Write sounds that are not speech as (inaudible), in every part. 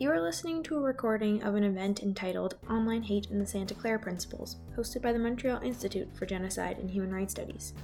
You are listening to a recording of an event entitled Online Hate and the Santa Clara Principles, hosted by the Montreal Institute for Genocide and Human Rights Studies.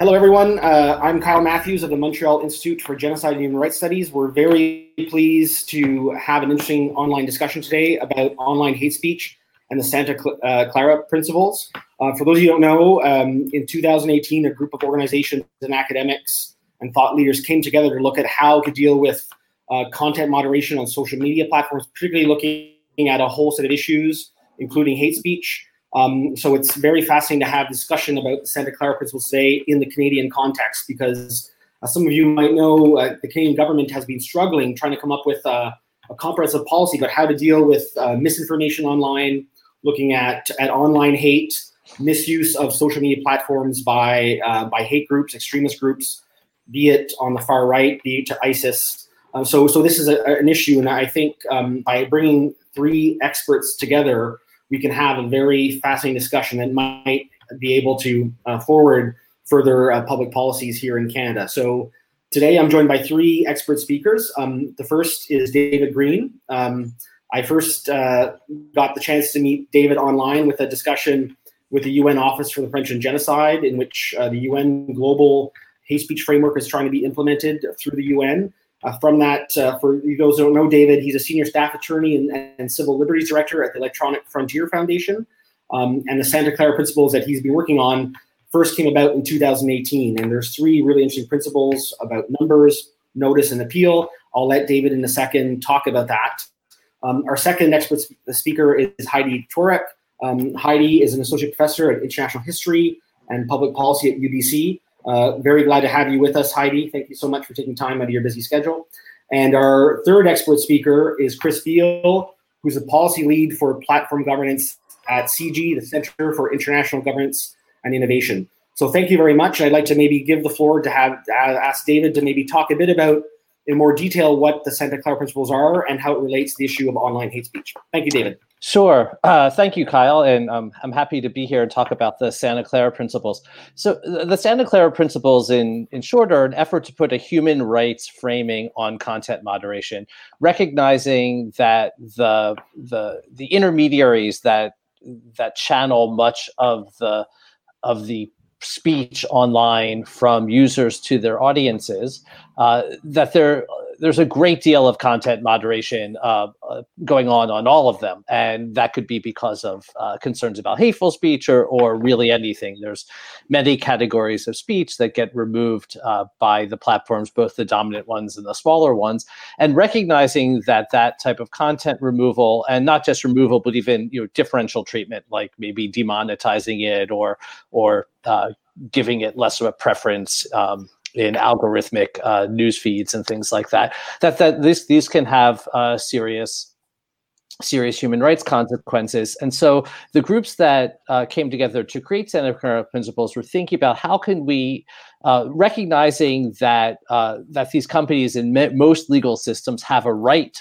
Hello, everyone. Uh, I'm Kyle Matthews of the Montreal Institute for Genocide and Human Rights Studies. We're very pleased to have an interesting online discussion today about online hate speech and the Santa uh, Clara principles. Uh, for those of you who don't know, um, in 2018, a group of organizations and academics and thought leaders came together to look at how to deal with uh, content moderation on social media platforms, particularly looking at a whole set of issues, including hate speech. Um, so it's very fascinating to have discussion about the Santa Clara Principles today in the Canadian context because uh, some of you might know uh, the Canadian government has been struggling trying to come up with uh, a comprehensive policy about how to deal with uh, misinformation online, looking at, at online hate, misuse of social media platforms by uh, by hate groups, extremist groups, be it on the far right, be it to ISIS. Um, so so this is a, an issue, and I think um, by bringing three experts together we can have a very fascinating discussion that might be able to uh, forward further uh, public policies here in Canada. So today I'm joined by three expert speakers. Um, the first is David Greene. Um, I first uh, got the chance to meet David online with a discussion with the UN Office for the Prevention of Genocide, in which uh, the UN Global Hate Speech Framework is trying to be implemented through the UN. Uh, from that, uh, for those who don't know David, he's a senior staff attorney and, and civil liberties director at the Electronic Frontier Foundation. Um, and the Santa Clara principles that he's been working on first came about in 2018. And there's three really interesting principles about numbers, notice, and appeal. I'll let David in a second talk about that. Um, our second expert speaker is Heidi Tworek. Um, Heidi is an associate professor at international history and public policy at UBC. Uh, very glad to have you with us, Heidi. Thank you so much for taking time out of your busy schedule. And our third expert speaker is Chris Beall, who's a policy lead for platform governance at CIGI, the Center for International Governance and Innovation. So thank you very much. I'd like to maybe give the floor to have uh, ask David to maybe talk a bit about in more detail what the Santa Clara principles are and how it relates to the issue of online hate speech. Thank you, David. Sure. Uh, thank you, Kyle. And um, I'm happy to be here and talk about the Santa Clara Principles. So, the Santa Clara Principles, in, in short, are an effort to put a human rights framing on content moderation, recognizing that the, the, the intermediaries that, that channel much of the, of the speech online from users to their audiences, uh, that they're there's a great deal of content moderation uh, uh, going on on all of them, and that could be because of uh, concerns about hateful speech or or really anything. There's many categories of speech that get removed uh, by the platforms, both the dominant ones and the smaller ones, and recognizing that that type of content removal and not just removal, but even you know differential treatment, like maybe demonetizing it or or giving it less of a preference. Um, in algorithmic uh, news feeds and things like that. That that this these can have uh, serious serious human rights consequences. And so the groups that uh, came together to create Santa Clara principles were thinking about how can we, uh, recognizing that uh, that these companies in me- most legal systems have a right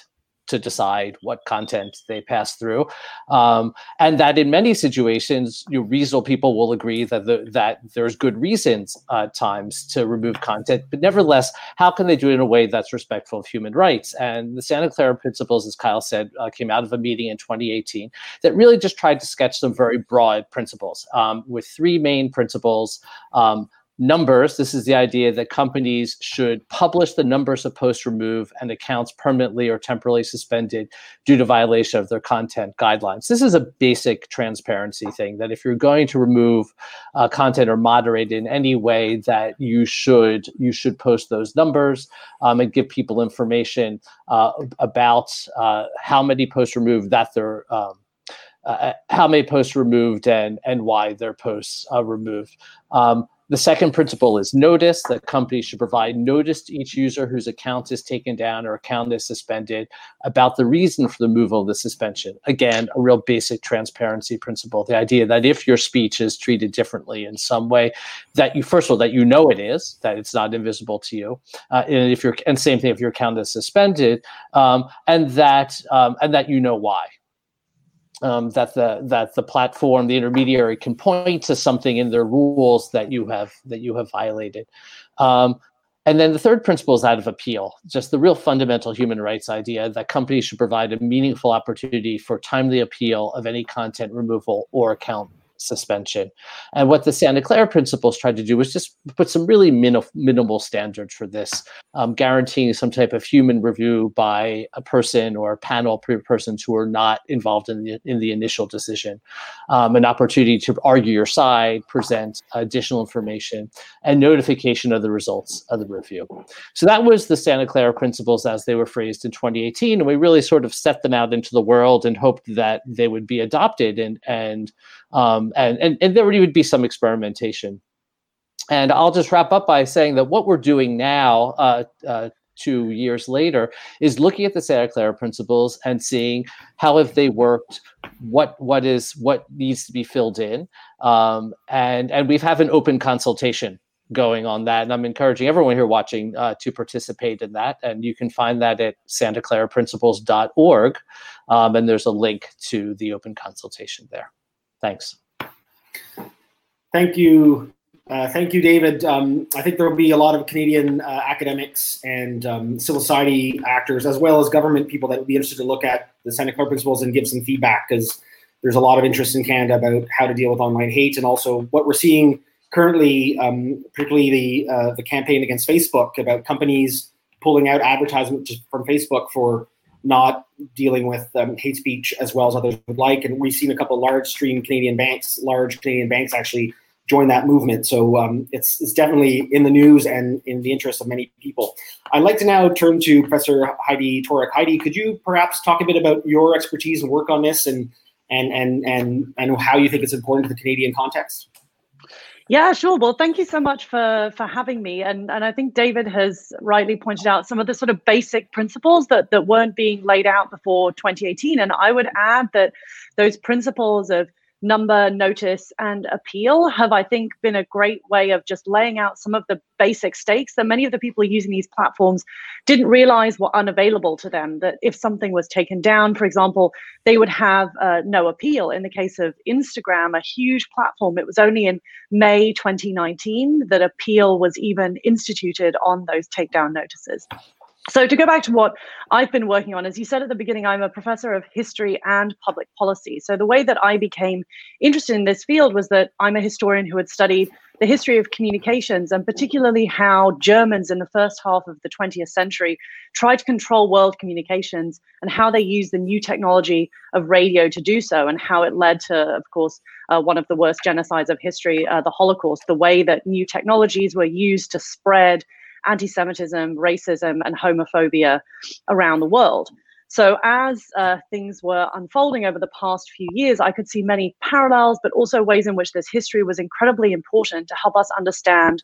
to decide what content they pass through, um, and that in many situations, you know, reasonable people will agree that the, that there's good reasons uh, times to remove content, but nevertheless, how can they do it in a way that's respectful of human rights? And the Santa Clara Principles, as Kyle said, uh, came out of a meeting in 2018 that really just tried to sketch some very broad principles um, with three main principles. Um, numbers. This is the idea that companies should publish the numbers of posts removed and accounts permanently or temporarily suspended due to violation of their content guidelines. This is a basic transparency thing that if you're going to remove uh, content or moderate in any way that you should you should post those numbers um, and give people information uh, about uh, how many posts removed that they're um, uh, how many posts removed and and why their posts are removed. Um, The second principle is notice that companies should provide notice to each user whose account is taken down or account is suspended about the reason for the removal of the suspension. Again, a real basic transparency principle. The idea that if your speech is treated differently in some way, that you first of all that you know it is, that it's not invisible to you, uh, and if you're and same thing if your account is suspended, um, and that um, and that you know why um, that the that the platform, the intermediary, can point to something in their rules that you have that you have violated. Um, and then the third principle is that of appeal, just the real fundamental human rights idea that companies should provide a meaningful opportunity for timely appeal of any content removal or account suspension. And what the Santa Clara principles tried to do was just put some really min- minimal standards for this, um, guaranteeing some type of human review by a person or a panel of persons who are not involved in the in the initial decision, um, an opportunity to argue your side, present additional information, and notification of the results of the review. So that was the Santa Clara principles as they were phrased in 2018, and we really sort of set them out into the world and hoped that they would be adopted and and um, and, and and there would be some experimentation. And I'll just wrap up by saying that what we're doing now, uh, uh, two years later, is looking at the Santa Clara principles and seeing how have they worked, what what is what needs to be filled in, um, and and we have an open consultation going on that. And I'm encouraging everyone here watching uh, to participate in that. And you can find that at santaclaraprinciples.org. Um, and there's a link to the open consultation there. Thanks. Thank you. Uh, thank you, David. Um, I think there will be a lot of Canadian uh, academics and um, civil society actors, as well as government people, that would be interested to look at the Santa Clara principles and give some feedback because there's a lot of interest in Canada about how to deal with online hate and also what we're seeing currently, um, particularly the uh, the campaign against Facebook about companies pulling out advertisement from Facebook for not dealing with um, hate speech as well as others would like. And we've seen a couple large stream Canadian banks, large Canadian banks actually join that movement. So um, it's, it's definitely in the news and in the interest of many people. I'd like to now turn to Professor Heidi Tworek. Heidi, could you perhaps talk a bit about your expertise and work on this and, and, and, and, and how you think it's important to the Canadian context? Yeah, sure. Well, thank you so much for for having me. And and I think David has rightly pointed out some of the sort of basic principles that that weren't being laid out before 2018. And I would add that those principles of number, notice, and appeal have, I think, been a great way of just laying out some of the basic stakes that many of the people using these platforms didn't realize were unavailable to them. That if something was taken down, for example, they would have uh, no appeal. In the case of Instagram, a huge platform, it was only in May 2019 that appeal was even instituted on those takedown notices. So, to go back to what I've been working on, as you said at the beginning, I'm a professor of history and public policy. So, the way that I became interested in this field was that I'm a historian who had studied the history of communications and particularly how Germans in the first half of the 20th century tried to control world communications and how they used the new technology of radio to do so, and how it led to, of course, uh, one of the worst genocides of history, uh, the Holocaust, the way that new technologies were used to spread anti Semitism, racism, and homophobia around the world. So, as uh, things were unfolding over the past few years, I could see many parallels, but also ways in which this history was incredibly important to help us understand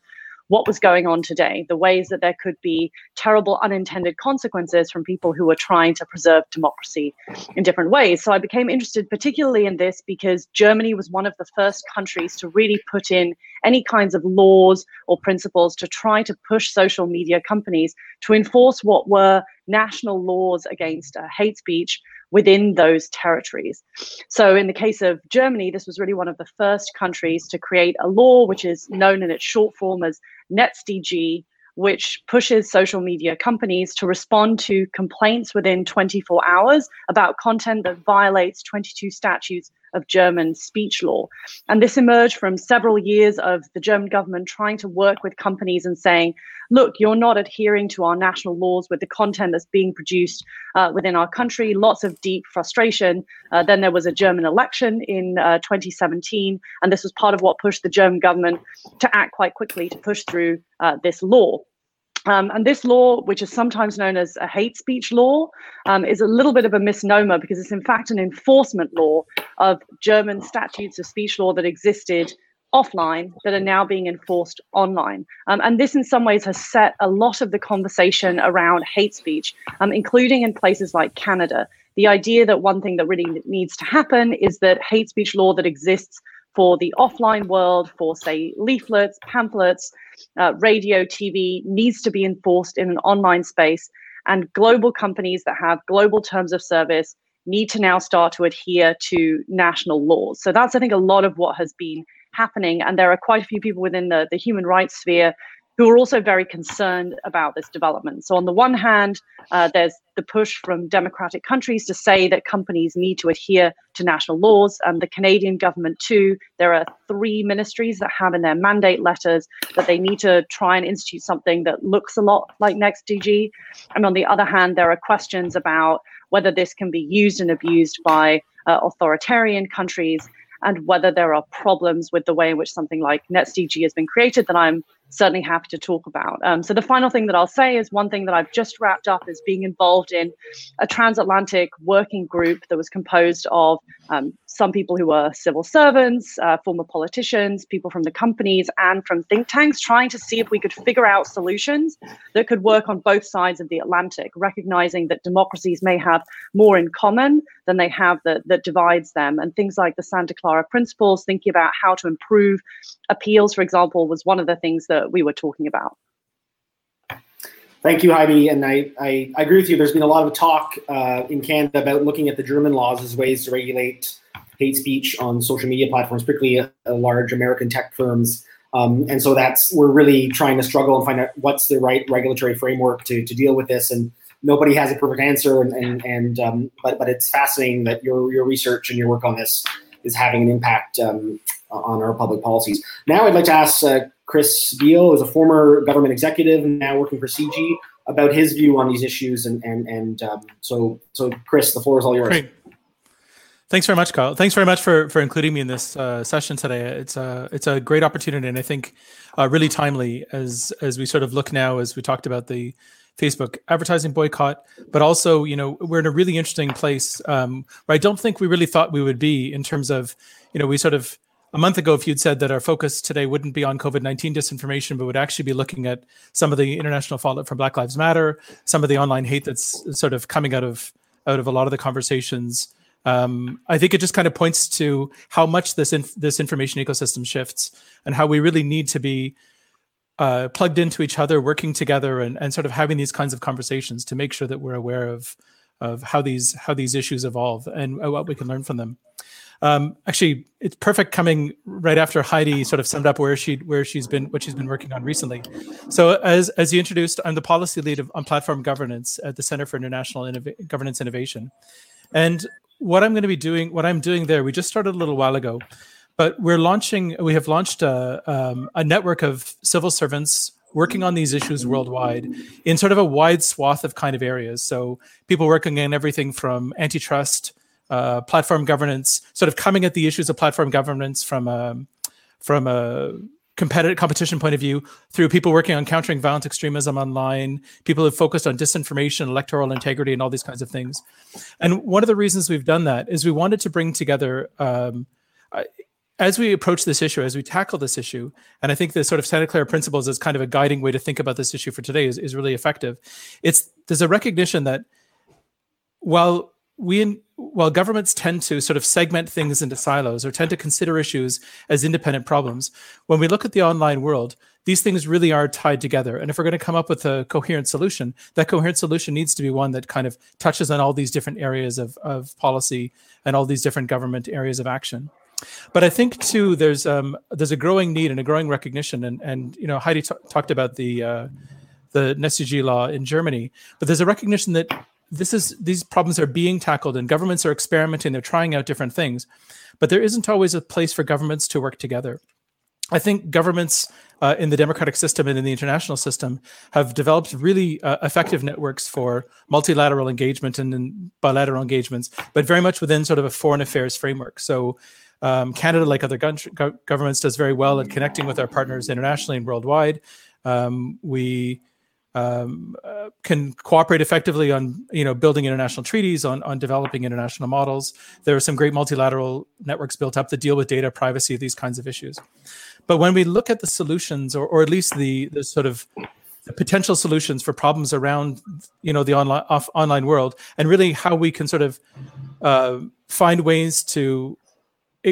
what was going on today, the ways that there could be terrible unintended consequences from people who were trying to preserve democracy in different ways. So I became interested particularly in this because Germany was one of the first countries to really put in any kinds of laws or principles to try to push social media companies to enforce what were national laws against uh, hate speech within those territories. So, in the case of Germany, this was really one of the first countries to create a law which is known in its short form as NetzDG, which pushes social media companies to respond to complaints within 24 hours about content that violates 22 statutes of German speech law. And this emerged from several years of the German government trying to work with companies and saying, look, you're not adhering to our national laws with the content that's being produced uh, within our country. Lots of deep frustration. Uh, then there was a German election in uh, 2017, and this was part of what pushed the German government to act quite quickly to push through uh, this law. Um, and this law, which is sometimes known as a hate speech law, um, is a little bit of a misnomer because it's in fact an enforcement law of German statutes of speech law that existed offline that are now being enforced online. Um, and this, in some ways, has set a lot of the conversation around hate speech, um, including in places like Canada. The idea that one thing that really needs to happen is that hate speech law that exists for the offline world, for, say, leaflets, pamphlets, uh, radio, TV, needs to be enforced in an online space. And global companies that have global terms of service need to now start to adhere to national laws. So that's, I think, a lot of what has been happening. And there are quite a few people within the, the human rights sphere who are also very concerned about this development. So, on the one hand, uh, there's the push from democratic countries to say that companies need to adhere to national laws, and the Canadian government, too. There are three ministries that have in their mandate letters that they need to try and institute something that looks a lot like NetzDG. And on the other hand, there are questions about whether this can be used and abused by uh, authoritarian countries and whether there are problems with the way in which something like NetzDG has been created that I'm certainly happy to talk about. Um, so the final thing that I'll say is one thing that I've just wrapped up is being involved in a transatlantic working group that was composed of um, some people who were civil servants, uh, former politicians, people from the companies, and from think tanks, trying to see if we could figure out solutions that could work on both sides of the Atlantic, recognizing that democracies may have more in common than they have that, that divides them. And things like the Santa Clara Principles, thinking about how to improve appeals, for example, was one of the things that we were talking about. Thank you, Heidi. And I, I, I, agree with you. There's been a lot of talk uh, in Canada about looking at the German laws as ways to regulate hate speech on social media platforms, particularly uh, large American tech firms. Um, and so that's we're really trying to struggle and find out what's the right regulatory framework to, to deal with this. And nobody has a perfect answer. And, and, and um, but but it's fascinating that your your research and your work on this is having an impact um, on our public policies. Now, I'd like to ask uh, Chris Beall who's a former government executive now working for CIGI, about his view on these issues. And and and um, so so Chris, the floor is all yours. Great. Thanks very much, Kyle. Thanks very much for for including me in this uh, session today. It's a it's a great opportunity, and I think uh, really timely as as we sort of look now as we talked about the Facebook advertising boycott, but also you know we're in a really interesting place um, where I don't think we really thought we would be in terms of you know we sort of a month ago, if you'd said that our focus today wouldn't be on COVID 19 disinformation, but would actually be looking at some of the international fallout from Black Lives Matter, some of the online hate that's sort of coming out of out of a lot of the conversations. Um, I think it just kind of points to how much this inf- this information ecosystem shifts, and how we really need to be uh, plugged into each other, working together, and, and sort of having these kinds of conversations to make sure that we're aware of of how these how these issues evolve and what we can learn from them. Um, actually, it's perfect coming right after Heidi sort of summed up where she where she's been what she's been working on recently. So as as you introduced, I'm the policy lead of, on platform governance at the Center for International Innov- Governance Innovation, and what I'm going to be doing, what I'm doing there, we just started a little while ago, but we're launching. We have launched a um, a network of civil servants working on these issues worldwide in sort of a wide swath of kind of areas. So people working in everything from antitrust uh, platform governance, sort of coming at the issues of platform governance from a, um, from a competitive competition point of view through people working on countering violent extremism online, people who have focused on disinformation, electoral integrity, and all these kinds of things. And one of the reasons we've done that is we wanted to bring together. Um, as we approach this issue, as we tackle this issue, and I think the sort of Santa Clara principles as kind of a guiding way to think about this issue for today is, is really effective. It's there's a recognition that while we while governments tend to sort of segment things into silos or tend to consider issues as independent problems, when we look at the online world, these things really are tied together. And if we're going to come up with a coherent solution, that coherent solution needs to be one that kind of touches on all these different areas of, of policy and all these different government areas of action. But I think too, there's um, there's a growing need and a growing recognition, and and you know Heidi t- talked about the uh, the NetzDG law in Germany, but there's a recognition that this is these problems are being tackled and governments are experimenting they're trying out different things but there isn't always a place for governments to work together. I think governments uh, in the democratic system and in the international system have developed really uh, effective networks for multilateral engagement and, and, bilateral engagements but very much within sort of a foreign affairs framework. So um, canada like other go- governments does very well at connecting with our partners internationally and worldwide. Um, we um, uh, can cooperate effectively on you know building international treaties on on developing international models. There are some great multilateral networks built up that deal with data privacy these kinds of issues. But when we look at the solutions or, or at least the the sort of the potential solutions for problems around you know the online off, online world and really how we can sort of uh, find ways to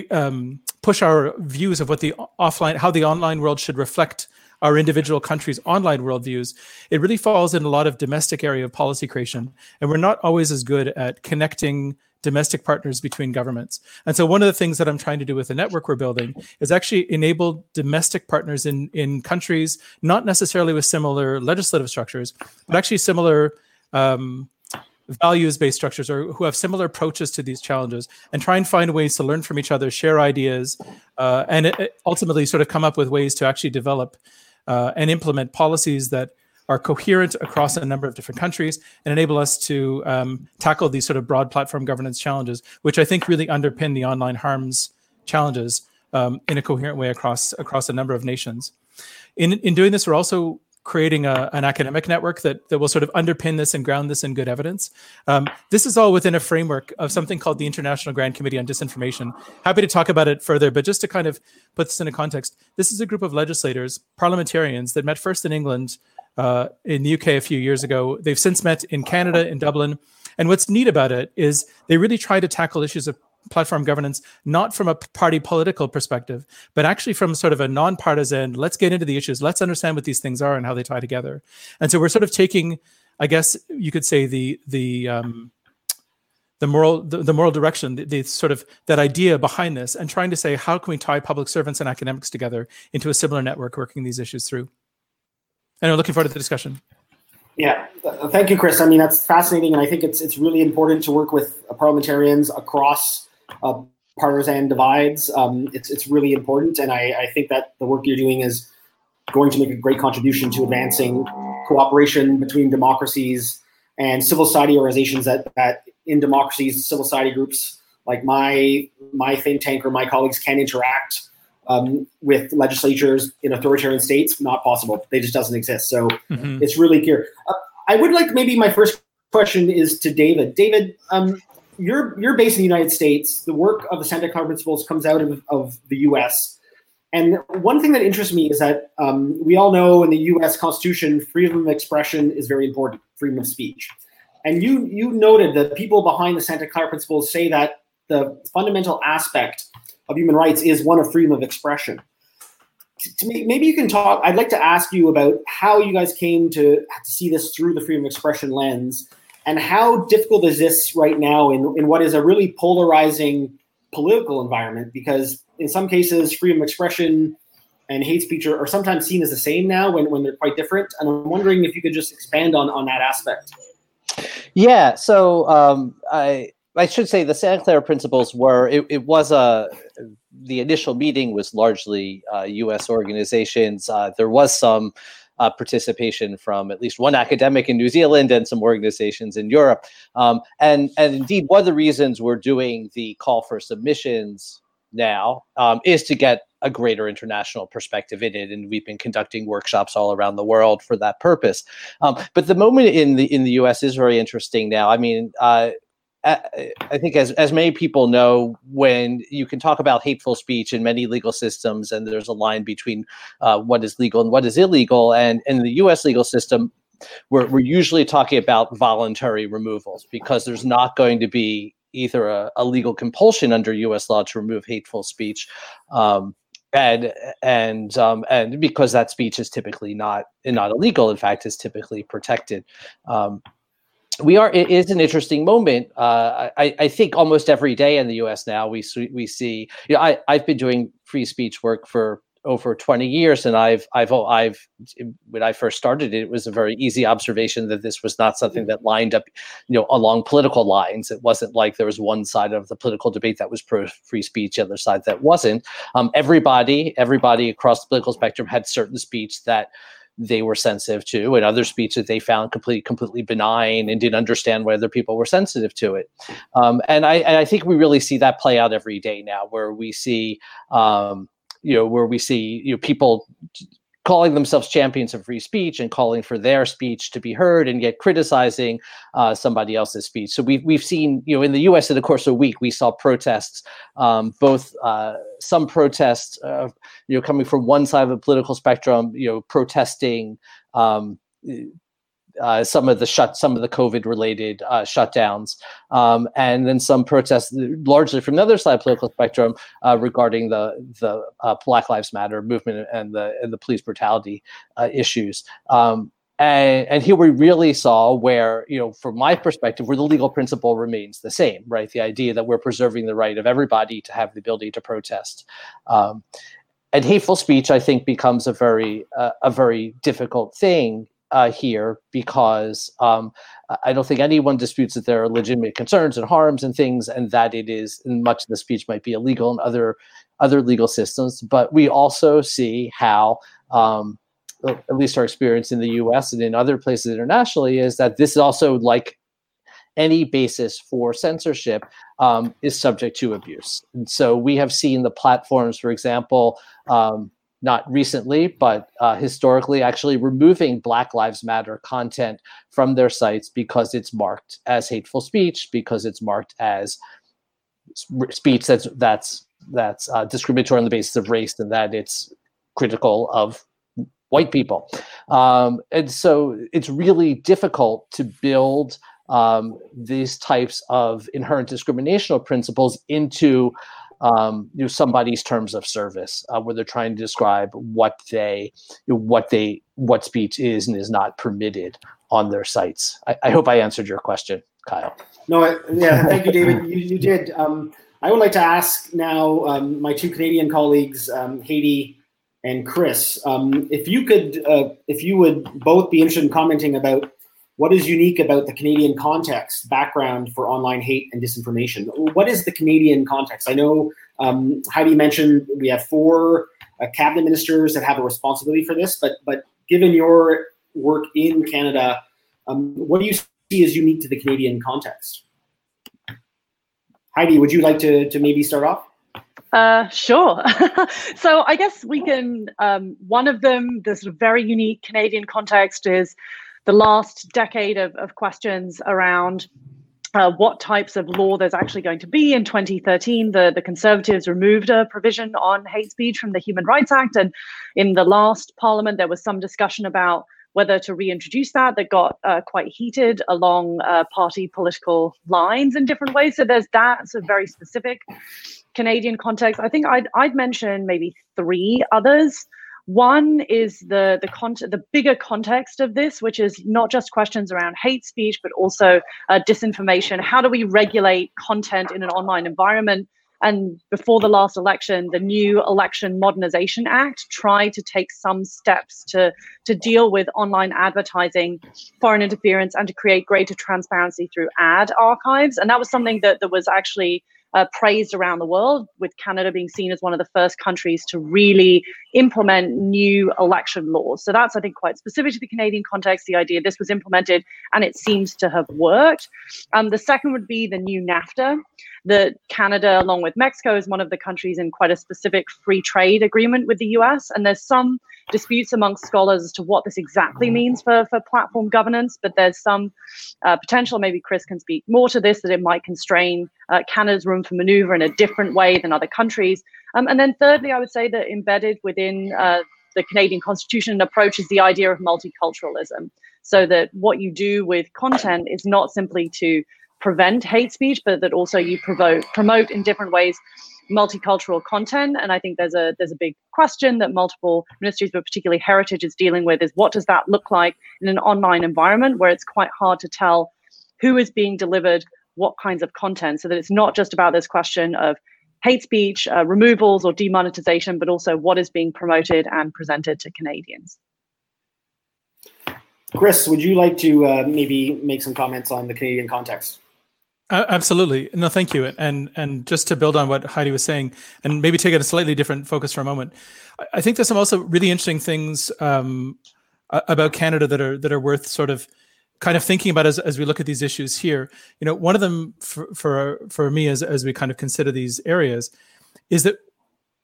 um, push our views of what the offline how the online world should reflect our individual countries' online worldviews, it really falls in a lot of domestic area of policy creation. And we're not always as good at connecting domestic partners between governments. And so one of the things that I'm trying to do with the network we're building is actually enable domestic partners in, in countries, not necessarily with similar legislative structures, but actually similar um, values-based structures or who have similar approaches to these challenges and try and find ways to learn from each other, share ideas, uh, and it, it ultimately sort of come up with ways to actually develop uh, and implement policies that are coherent across a number of different countries and enable us to um, tackle these sort of broad platform governance challenges, which I think really underpin the online harms challenges um, in a coherent way across across a number of nations. In in doing this, we're also creating a, an academic network that, that will sort of underpin this and ground this in good evidence. Um, this is all within a framework of something called the International Grand Committee on Disinformation. Happy to talk about it further, but just to kind of put this in a context, this is a group of legislators, parliamentarians that met first in England, uh, in the UK a few years ago. They've since met in Canada, in Dublin. And what's neat about it is they really try to tackle issues of platform governance not from a party political perspective but actually from sort of a nonpartisan let's get into the issues let's understand what these things are and how they tie together. And so we're sort of taking i guess you could say the the um, the moral the, the moral direction the, the, sort of that idea behind this and trying to say how can we tie public servants and academics together into a similar network working these issues through. And i'm looking forward to the discussion. Yeah, thank you, Chris. I mean, that's fascinating, and I think it's it's really important to work with parliamentarians across uh, partisan divides. Um, it's it's really important, and I, I think that the work you're doing is going to make a great contribution to advancing cooperation between democracies and civil society organizations that, that in democracies, civil society groups like my my think tank or my colleagues can interact um, with legislatures in authoritarian states. Not possible. They just doesn't exist. So mm-hmm. it's really clear. Uh, I would like maybe my first question is to David. David, um, you're you're based in the United States. The work of the Santa Clara Principles comes out of, of the U.S. And one thing that interests me is that um, we all know in the U.S. Constitution, freedom of expression is very important, freedom of speech. And you you noted that people behind the Santa Clara Principles say that the fundamental aspect of human rights is one of freedom of expression. To me, maybe you can talk. I'd like to ask you about how you guys came to, to see this through the freedom of expression lens and how difficult is this right now in, in what is a really polarizing political environment? Because in some cases, freedom of expression and hate speech are, are, sometimes seen as the same now when, when they're quite different. And I'm wondering if you could just expand on, on that aspect. Yeah, so um, I I should say the Santa Clara principles were it, it was a the initial meeting was largely uh, U.S. organizations. Uh, there was some uh, participation from at least one academic in New Zealand and some organizations in Europe. Um, and, and indeed, one of the reasons we're doing the call for submissions now um, is to get a greater international perspective in it, and we've been conducting workshops all around the world for that purpose. Um, but the moment in the in the U.S. is very interesting now. I mean, uh, I think, as as many people know, when you can talk about hateful speech in many legal systems, and there's a line between uh, what is legal and what is illegal, and in the U.S. legal system, we're we're usually talking about voluntary removals because there's not going to be either a, a legal compulsion under U.S. law to remove hateful speech, um, and and um, and because that speech is typically not not illegal, in fact, is typically protected. Um, we are it is an interesting moment uh, I, I think almost every day in the us now we see we see you know I, i've been doing free speech work for over 20 years and i've i've i've when i first started it was a very easy observation that this was not something that lined up you know along political lines. It wasn't like there was one side of the political debate that was pro free speech the other side that wasn't. Um, everybody everybody across the political spectrum had certain speech that they were sensitive to, and other speech that they found completely completely benign and didn't understand whether people were sensitive to it. Um, and I and I think we really see that play out every day now, where we see um, you know where we see you know people calling themselves champions of free speech and calling for their speech to be heard and yet criticizing uh, somebody else's speech. So we've, we've seen, you know, in the US in the course of a week, we saw protests, um, both uh, some protests, uh, you know, coming from one side of the political spectrum, you know, protesting um, uh, some of the shut, some of the COVID related uh, shutdowns, um, and then some protests, largely from the other side of political spectrum, uh, regarding the the uh, Black Lives Matter movement and the and the police brutality uh, issues. Um, and, and here we really saw where, you know, from my perspective, where the legal principle remains the same, right? The idea that we're preserving the right of everybody to have the ability to protest. Um, and hateful speech, I think, becomes a very uh, a very difficult thing uh, here because um, I don't think anyone disputes that there are legitimate concerns and harms and things, and that it is much of the speech might be illegal in other other legal systems. But we also see how, um, at least our experience in the U.S. and in other places internationally, is that this is also like any basis for censorship um, is subject to abuse. And so we have seen the platforms, for example, um, not recently, but uh, historically, actually removing Black Lives Matter content from their sites because it's marked as hateful speech, because it's marked as speech that's that's that's uh, discriminatory on the basis of race, and that it's critical of white people. Um, and so it's really difficult to build um, these types of inherent discriminational principles into um, you know, somebody's terms of service, uh, where they're trying to describe what they, what they, what speech is and is not permitted on their sites. I, I hope I answered your question, Kyle. No, I, yeah, thank you, David. You, you did. Um, I would like to ask now um, my two Canadian colleagues, um, Heidi and Chris, um, if you could, uh, if you would both be interested in commenting about what is unique about the Canadian context, background for online hate and disinformation? What is the Canadian context? I know um, Heidi mentioned we have four uh, cabinet ministers that have a responsibility for this, but but given your work in Canada, um, what do you see as unique to the Canadian context? Heidi, would you like to, to maybe start off? Uh, sure. (laughs) so I guess we can. Um, one of them, the sort of very unique Canadian context, is the last decade of, of questions around uh, what types of law there's actually going to be. In 2013, the, the Conservatives removed a provision on hate speech from the Human Rights Act. And in the last parliament, there was some discussion about whether to reintroduce that that got uh, quite heated along uh, party political lines in different ways. So there's that. A very specific Canadian context. I think I'd, I'd mention maybe three others. One is the the con- the bigger context of this, which is not just questions around hate speech, but also uh, disinformation. How do we regulate content in an online environment? And before the last election, the new Election Modernization Act tried to take some steps to, to deal with online advertising, foreign interference, and to create greater transparency through ad archives. And that was something that, that was actually uh, praised around the world, with Canada being seen as one of the first countries to really implement new election laws. So that's, I think, quite specific to the Canadian context. The idea this was implemented and it seems to have worked. Um, the second would be the new NAFTA. That Canada, along with Mexico, is one of the countries in quite a specific free trade agreement with the US. And there's some disputes amongst scholars as to what this exactly means for, for platform governance, but there's some uh, potential, maybe Chris can speak more to this, that it might constrain uh, Canada's room for maneuver in a different way than other countries. Um, and then thirdly, I would say that embedded within uh, the Canadian Constitution approach is the idea of multiculturalism. So that what you do with content is not simply to prevent hate speech, but that also you promote promote in different ways multicultural content. And I think there's a there's a big question that multiple ministries, but particularly heritage, is dealing with: is what does that look like in an online environment where it's quite hard to tell who is being delivered what kinds of content, so that it's not just about this question of hate speech uh, removals or demonetization, but also what is being promoted and presented to Canadians. Chris, would you like to uh, maybe make some comments on the Canadian context? Uh, absolutely. No, thank you. And and just to build on what Heidi was saying, and maybe take it a slightly different focus for a moment, I think there's some also really interesting things um, about Canada that are that are worth sort of kind of thinking about as, as we look at these issues here. You know, one of them for for, for me as as we kind of consider these areas is that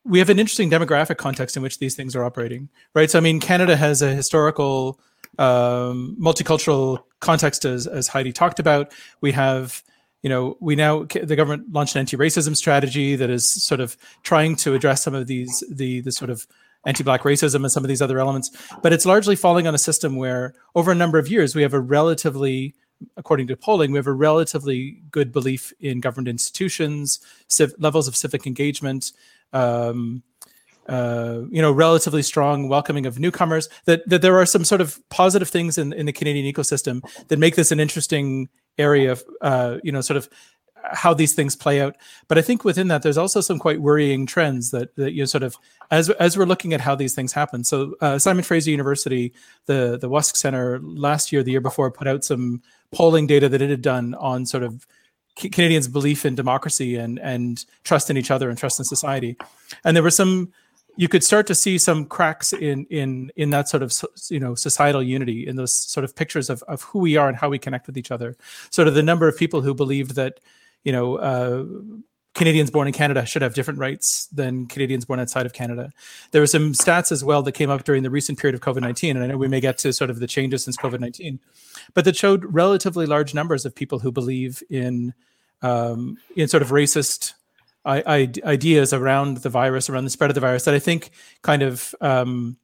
we have an interesting demographic context in which these things are operating, right? So, I mean, Canada has a historical um, multicultural context, as, as Heidi talked about. We have, you know, we now the government launched an anti-racism strategy that is sort of trying to address some of these the the sort of anti-black racism and some of these other elements, but it's largely falling on a system where over a number of years we have a relatively according to polling, we have a relatively good belief in government institutions, civ- levels of civic engagement, um, uh, you know, relatively strong welcoming of newcomers. That that there are some sort of positive things in, in the Canadian ecosystem that make this an interesting area of, uh, you know, sort of how these things play out. But I think within that, there's also some quite worrying trends that that you know, sort of as as we're looking at how these things happen. So uh, Simon Fraser University, the the Wosk Center last year, the year before, put out some polling data that it had done on sort of Canadians' belief in democracy and and trust in each other and trust in society. And there were some you could start to see some cracks in in in that sort of you know societal unity in those sort of pictures of of who we are and how we connect with each other. Sort of the number of people who believed that you know uh, Canadians born in Canada should have different rights than Canadians born outside of Canada. There were some stats as well that came up during the recent period of COVID 19. And I know we may get to sort of the changes since COVID 19, but that showed relatively large numbers of people who believe in, um, in sort of racist I, I, ideas around the virus, around the spread of the virus that I think kind of um,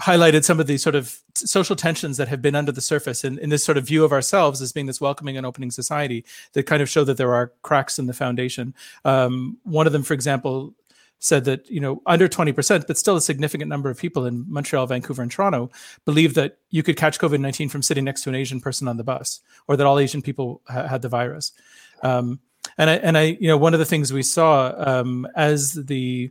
highlighted some of the sort of social tensions that have been under the surface in, in this sort of view of ourselves as being this welcoming and opening society that kind of show that there are cracks in the foundation. Um, one of them, for example, said that you know under 20% but still a significant number of people in montreal vancouver and toronto believe that you could catch covid-19 from sitting next to an asian person on the bus or that all asian people ha- had the virus um, and i and i you know one of the things we saw um, as the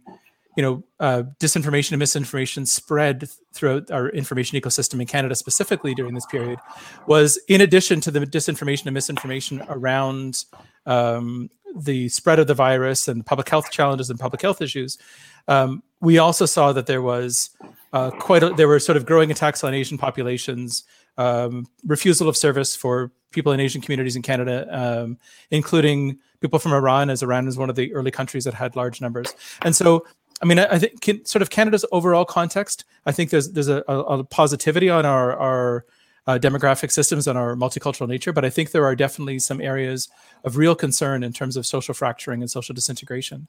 you know, uh, disinformation and misinformation spread throughout our information ecosystem in Canada specifically during this period was in addition to the disinformation and misinformation around um, the spread of the virus and public health challenges and public health issues, um, we also saw that there was uh, quite a, there were sort of growing attacks on Asian populations, um, refusal of service for people in Asian communities in Canada, um, including people from Iran, as Iran is one of the early countries that had large numbers. And so I mean, I, I think can, sort of Canada's overall context. I think there's there's a, a, a positivity on our our uh, demographic systems and our multicultural nature, but I think there are definitely some areas of real concern in terms of social fracturing and social disintegration.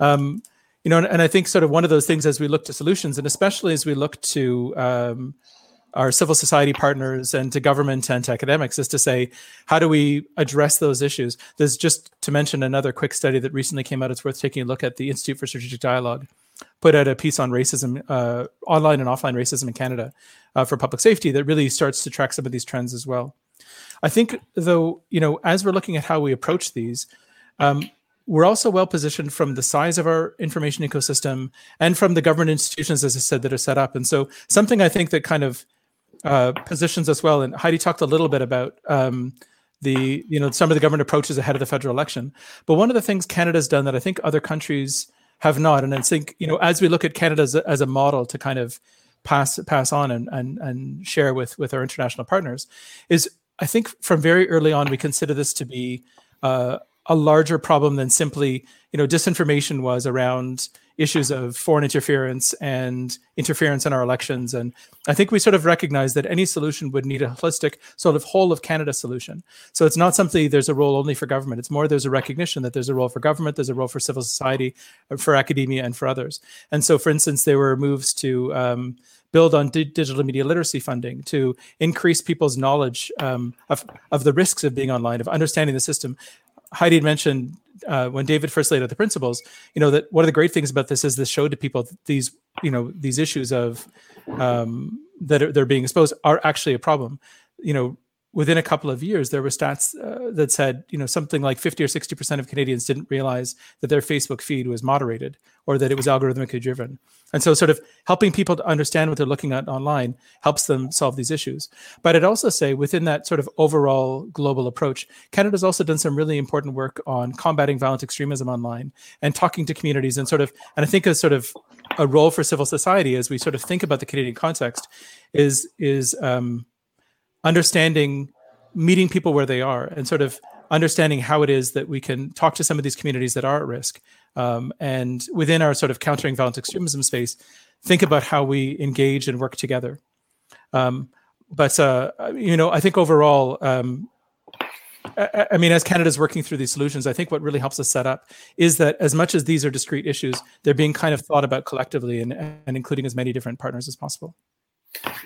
Um, you know, and, and, I think sort of one of those things as we look to solutions, and especially as we look to um, our civil society partners and to government and to academics is to say, how do we address those issues? There's just to mention another quick study that recently came out. It's worth taking a look at. The Institute for Strategic Dialogue put out a piece on racism, uh, online and offline racism in Canada uh, for public safety that really starts to track some of these trends as well. I think, though, you know, as we're looking at how we approach these, um, we're also well positioned from the size of our information ecosystem and from the government institutions, as I said, that are set up. And so, something I think that kind of uh, positions as well. And Heidi talked a little bit about um, the you know some of the government approaches ahead of the federal election. But one of the things Canada's done that I think other countries have not, and I think you know as we look at Canada as a, as a model to kind of pass pass on and and and share with with our international partners, is I think from very early on we consider this to be uh, a larger problem than simply you know disinformation was around issues of foreign interference and interference in our elections. And I think we sort of recognize that any solution would need a holistic sort of whole of Canada solution. So it's not simply there's a role only for government. It's more there's a recognition that there's a role for government, there's a role for civil society, for academia, and for others. And so, for instance, there were moves to um, build on di- digital media literacy funding to increase people's knowledge um, of, of the risks of being online, of understanding the system. Heidi had mentioned uh, when David first laid out the principles, you know that one of the great things about this is this showed to people these you know these issues of um, that are, they're being exposed are actually a problem. You know, within a couple of years, there were stats uh, that said, you know, something like 50 or 60% of Canadians didn't realize that their Facebook feed was moderated or that it was algorithmically driven. And so, sort of helping people to understand what they're looking at online helps them solve these issues. But I'd also say within that sort of overall global approach, Canada's also done some really important work on combating violent extremism online and talking to communities and sort of, and I think a sort of a role for civil society as we sort of think about the Canadian context is is um, understanding meeting people where they are and sort of understanding how it is that we can talk to some of these communities that are at risk, um, and within our sort of countering violent extremism space, think about how we engage and work together. Um, but uh, you know, I think overall, um, I, I, mean, as Canada's working through these solutions, I think what really helps us set up is that as much as these are discrete issues, they're being kind of thought about collectively and, and including as many different partners as possible.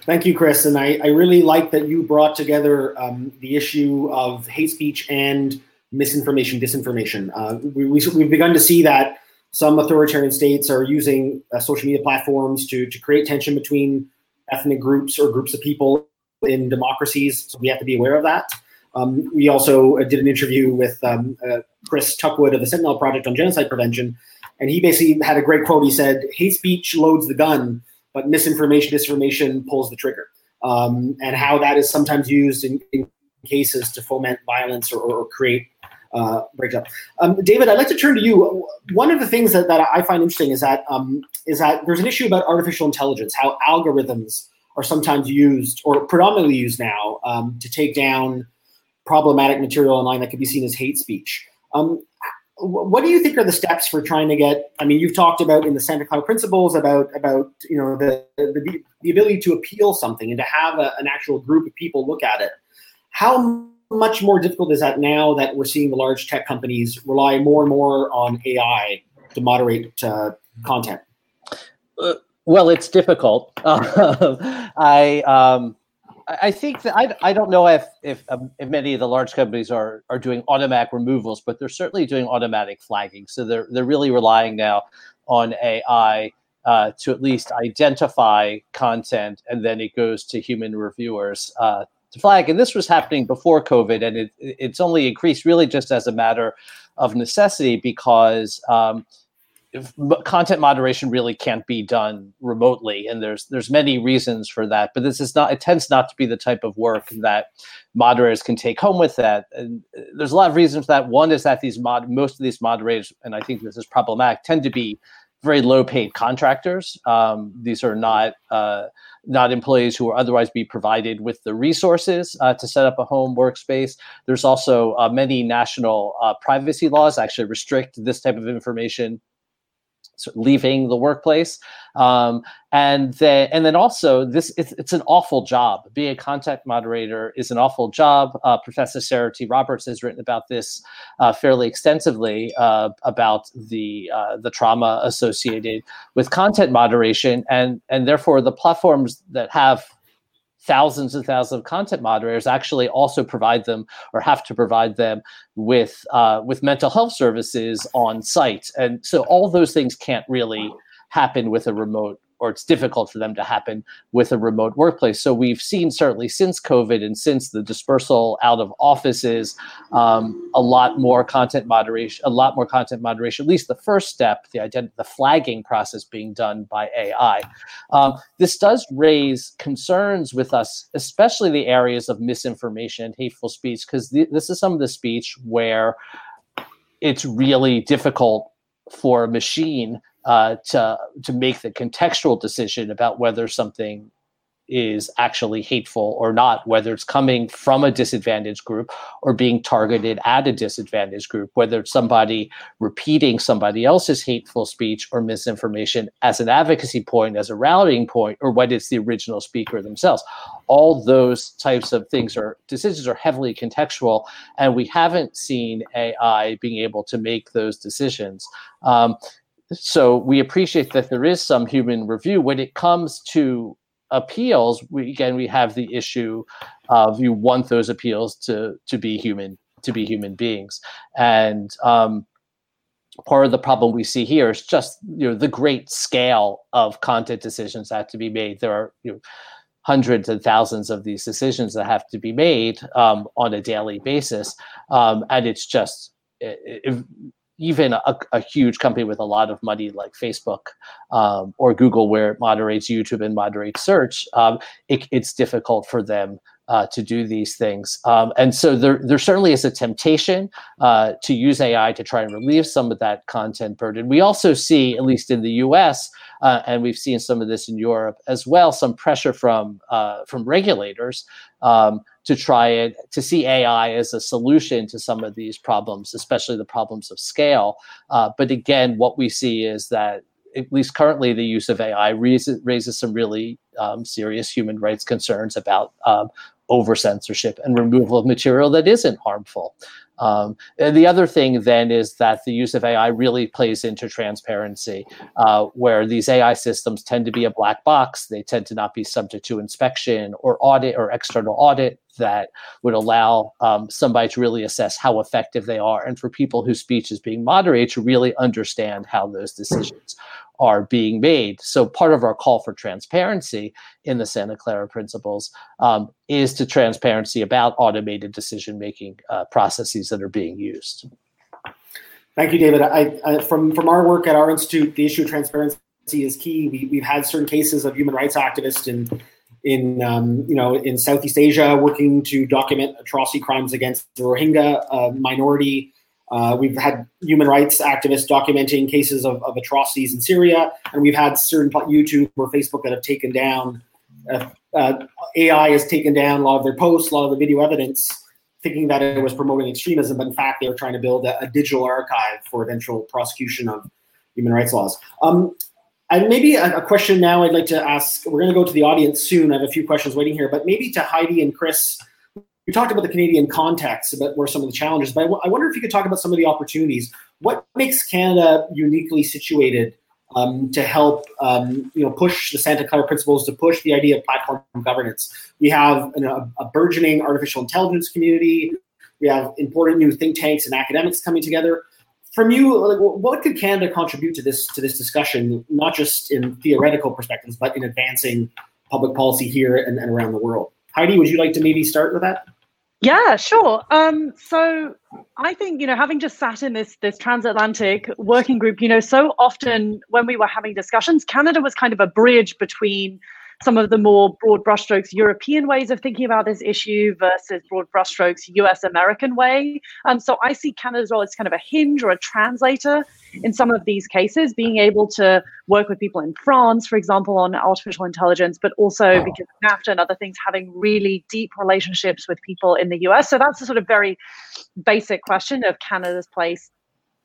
Thank you, Chris. And I, I really like that you brought together um, the issue of hate speech and misinformation, disinformation. Uh, we, we, have begun to see that some authoritarian states are using uh, social media platforms to, to create tension between ethnic groups or groups of people in democracies. So we have to be aware of that. Um, we also uh, did an interview with um, uh, Chris Tuckwood of the Sentinel Project on Genocide Prevention, and he basically had a great quote. He said, "Hate speech loads the gun, but misinformation, disinformation pulls the trigger." Um, and how that is sometimes used in, in cases to foment violence or, or create uh, breakup. Um, David, I'd like to turn to you. One of the things that, that I find interesting is that um, is that there's an issue about artificial intelligence, how algorithms are sometimes used or predominantly used now um, to take down problematic material online that could be seen as hate speech. Um, what do you think are the steps for trying to get? I mean, you've talked about in the Santa Clara principles about about you know the the, the ability to appeal something and to have a, an actual group of people look at it. How much more difficult is that now that we're seeing the large tech companies rely more and more on AI to moderate uh, content? Uh, well, it's difficult. (laughs) I um, I think that I, I don't know if if, um, if many of the large companies are are doing automatic removals, but they're certainly doing automatic flagging. So they're they're really relying now on AI uh, to at least identify content, and then it goes to human reviewers uh, to flag. And this was happening before COVID, and it, it's only increased really just as a matter of necessity because. Um, content moderation really can't be done remotely and there's there's many reasons for that but this is not it tends not to be the type of work that moderators can take home with that and uh, there's a lot of reasons for that. One is that these mod most of these moderators and i think this is problematic tend to be very low paid contractors. Um, these are not uh, not employees who will otherwise be provided with the resources uh, to set up a home workspace. There's also uh, many national uh, privacy laws actually restrict this type of information leaving the workplace. Um, and then and then also this it's, it's, an awful job. Being a content moderator is an awful job. Uh, professor sarah t. Roberts has written about this uh, fairly extensively uh, about the uh, the trauma associated with content moderation and and therefore the platforms that have thousands and thousands of content moderators actually also provide them or have to provide them with uh, with mental health services on site. And so all those things can't really happen with a remote or it's difficult for them to happen with a remote workplace. So we've seen certainly since COVID and since the dispersal out of offices, um, a lot more content moderation, a lot more content moderation. At least the first step, the ident- the flagging process being done by AI. Um, this does raise concerns with us, especially the areas of misinformation and hateful speech, because th- this is some of the speech where it's really difficult for a machine uh, to to make the contextual decision about whether something is actually hateful or not, whether it's coming from a disadvantaged group or being targeted at a disadvantaged group, whether it's somebody repeating somebody else's hateful speech or misinformation as an advocacy point, as a rallying point, or whether it's the original speaker themselves. All those types of things are decisions are heavily contextual, and we haven't seen AI being able to make those decisions. Um, so we appreciate that there is some human review. When it comes to appeals we again we have the issue of you want those appeals to to be human to be human beings. And um, part of the problem we see here is just you know the great scale of content decisions that have to be made. There are you know hundreds and thousands of these decisions that have to be made um, on a daily basis. Um, and it's just it, it, even a, a, huge company with a lot of money like Facebook um, or Google, where it moderates YouTube and moderates search, um, it, it's difficult for them uh, to do these things. Um, and so there, there certainly is a temptation uh, to use AI to try and relieve some of that content burden. We also see, at least in the US, uh, and we've seen some of this in Europe as well, some pressure from uh, from regulators um, to try it to see AI as a solution to some of these problems, especially the problems of scale. Uh, but again, what we see is that at least currently, the use of AI raises, raises some really um, serious human rights concerns about um, over censorship and removal of material that isn't harmful. Um, and the other thing then is that the use of AI really plays into transparency, uh, where these AI systems tend to be a black box. They tend to not be subject to inspection or audit or external audit that would allow um, somebody to really assess how effective they are, and for people whose speech is being moderated to really understand how those decisions are being made. So part of our call for transparency in the Santa Clara Principles um, is to transparency about automated decision making uh, processes that are being used. Thank you, David. I, I, from from our work at our institute, the issue of transparency is key. We, have had certain cases of human rights activists in in um, you know in Southeast Asia working to document atrocity crimes against the Rohingya uh, minority uh, we've had human rights activists documenting cases of, of, atrocities in Syria, and we've had certain YouTube or Facebook that have taken down, uh, uh, AI has taken down a lot of their posts, a lot of the video evidence, thinking that it was promoting extremism, but in fact they were trying to build a, a digital archive for eventual prosecution of human rights laws. Um, and maybe a, a, question now I'd like to ask, we're going to go to the audience soon. I have a few questions waiting here, but maybe to Heidi and Chris, we talked about the Canadian context, about where some of the challenges, but I, w- I wonder if you could talk about some of the opportunities. What makes Canada uniquely situated um, to help um, you know push the Santa Clara principles to push the idea of platform governance? We have an, a, a burgeoning artificial intelligence community. We have important new think tanks and academics coming together. From you, like, what could Canada contribute to this to this discussion, not just in theoretical perspectives, but in advancing public policy here and, and around the world? Heidi, would you like to maybe start with that? Yeah, sure. Um, so I think you know, having just sat in this this transatlantic working group, you know, so often when we were having discussions, Canada was kind of a bridge between some of the more broad brushstrokes European ways of thinking about this issue versus broad brushstrokes US American way. Um, so I see Canada as well as kind of a hinge or a translator in some of these cases, being able to work with people in France, for example, on artificial intelligence, but also because of NAFTA and other things, having really deep relationships with people in the US. So that's a sort of very basic question of Canada's place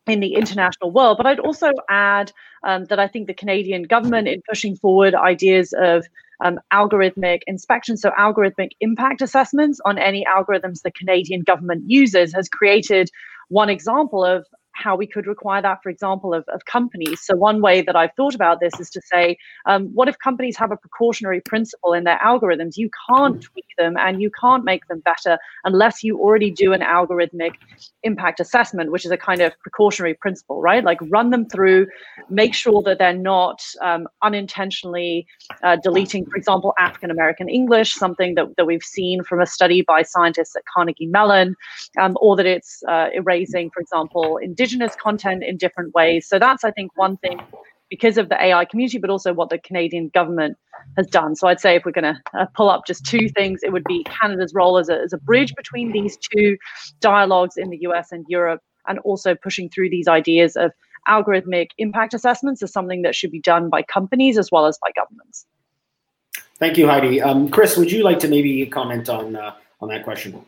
in the international world. But I'd also add um, that I think the Canadian government, in pushing forward ideas of um, algorithmic inspection, so algorithmic impact assessments on any algorithms the Canadian government uses, has created one example of how we could require that, for example, of, of companies. So, one way that I've thought about this is to say, um, what if companies have a precautionary principle in their algorithms? You can't tweak them and you can't make them better unless you already do an algorithmic impact assessment, which is a kind of precautionary principle, right? Like run them through, make sure that they're not um, unintentionally uh, deleting, for example, African American English, something that, that we've seen from a study by scientists at Carnegie Mellon, um, or that it's uh, erasing, for example, indigenous indigenous content in different ways. So that's, I think, one thing because of the AI community, but also what the Canadian government has done. So I'd say if we're going to uh, pull up just two things, it would be Canada's role as a, as a bridge between these two dialogues in the US and Europe, and also pushing through these ideas of algorithmic impact assessments as something that should be done by companies as well as by governments. Thank you, Heidi. Um, Chris, would you like to maybe comment on uh, on that question?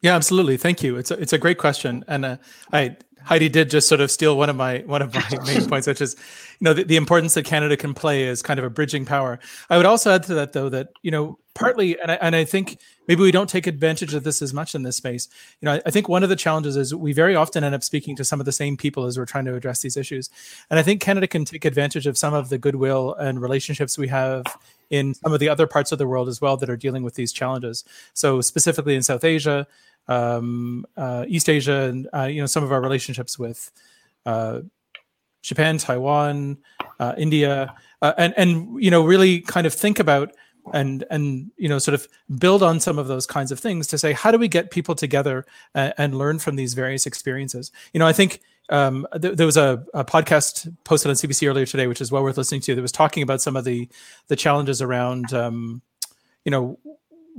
Yeah, absolutely. Thank you. It's a, it's a great question, and uh, I Heidi did just sort of steal one of my one of my (laughs) main points, which is, you know, the, the, importance that Canada can play as kind of a bridging power. I would also add to that, though, that you know, partly, and I, and I think maybe we don't take advantage of this as much in this space. You know, I, I think one of the challenges is we very often end up speaking to some of the same people as we're trying to address these issues, and I think Canada can take advantage of some of the goodwill and relationships we have in some of the other parts of the world as well that are dealing with these challenges. So specifically in South Asia um, uh, East Asia, and uh, you know some of our relationships with uh, Japan, Taiwan, uh, India, uh, and and you know really kind of think about and and you know sort of build on some of those kinds of things to say how do we get people together and, and learn from these various experiences. You know, I think um, th- there was a, a, podcast posted on CBC earlier today, which is well worth listening to. That was talking about some of the the challenges around, um, you know,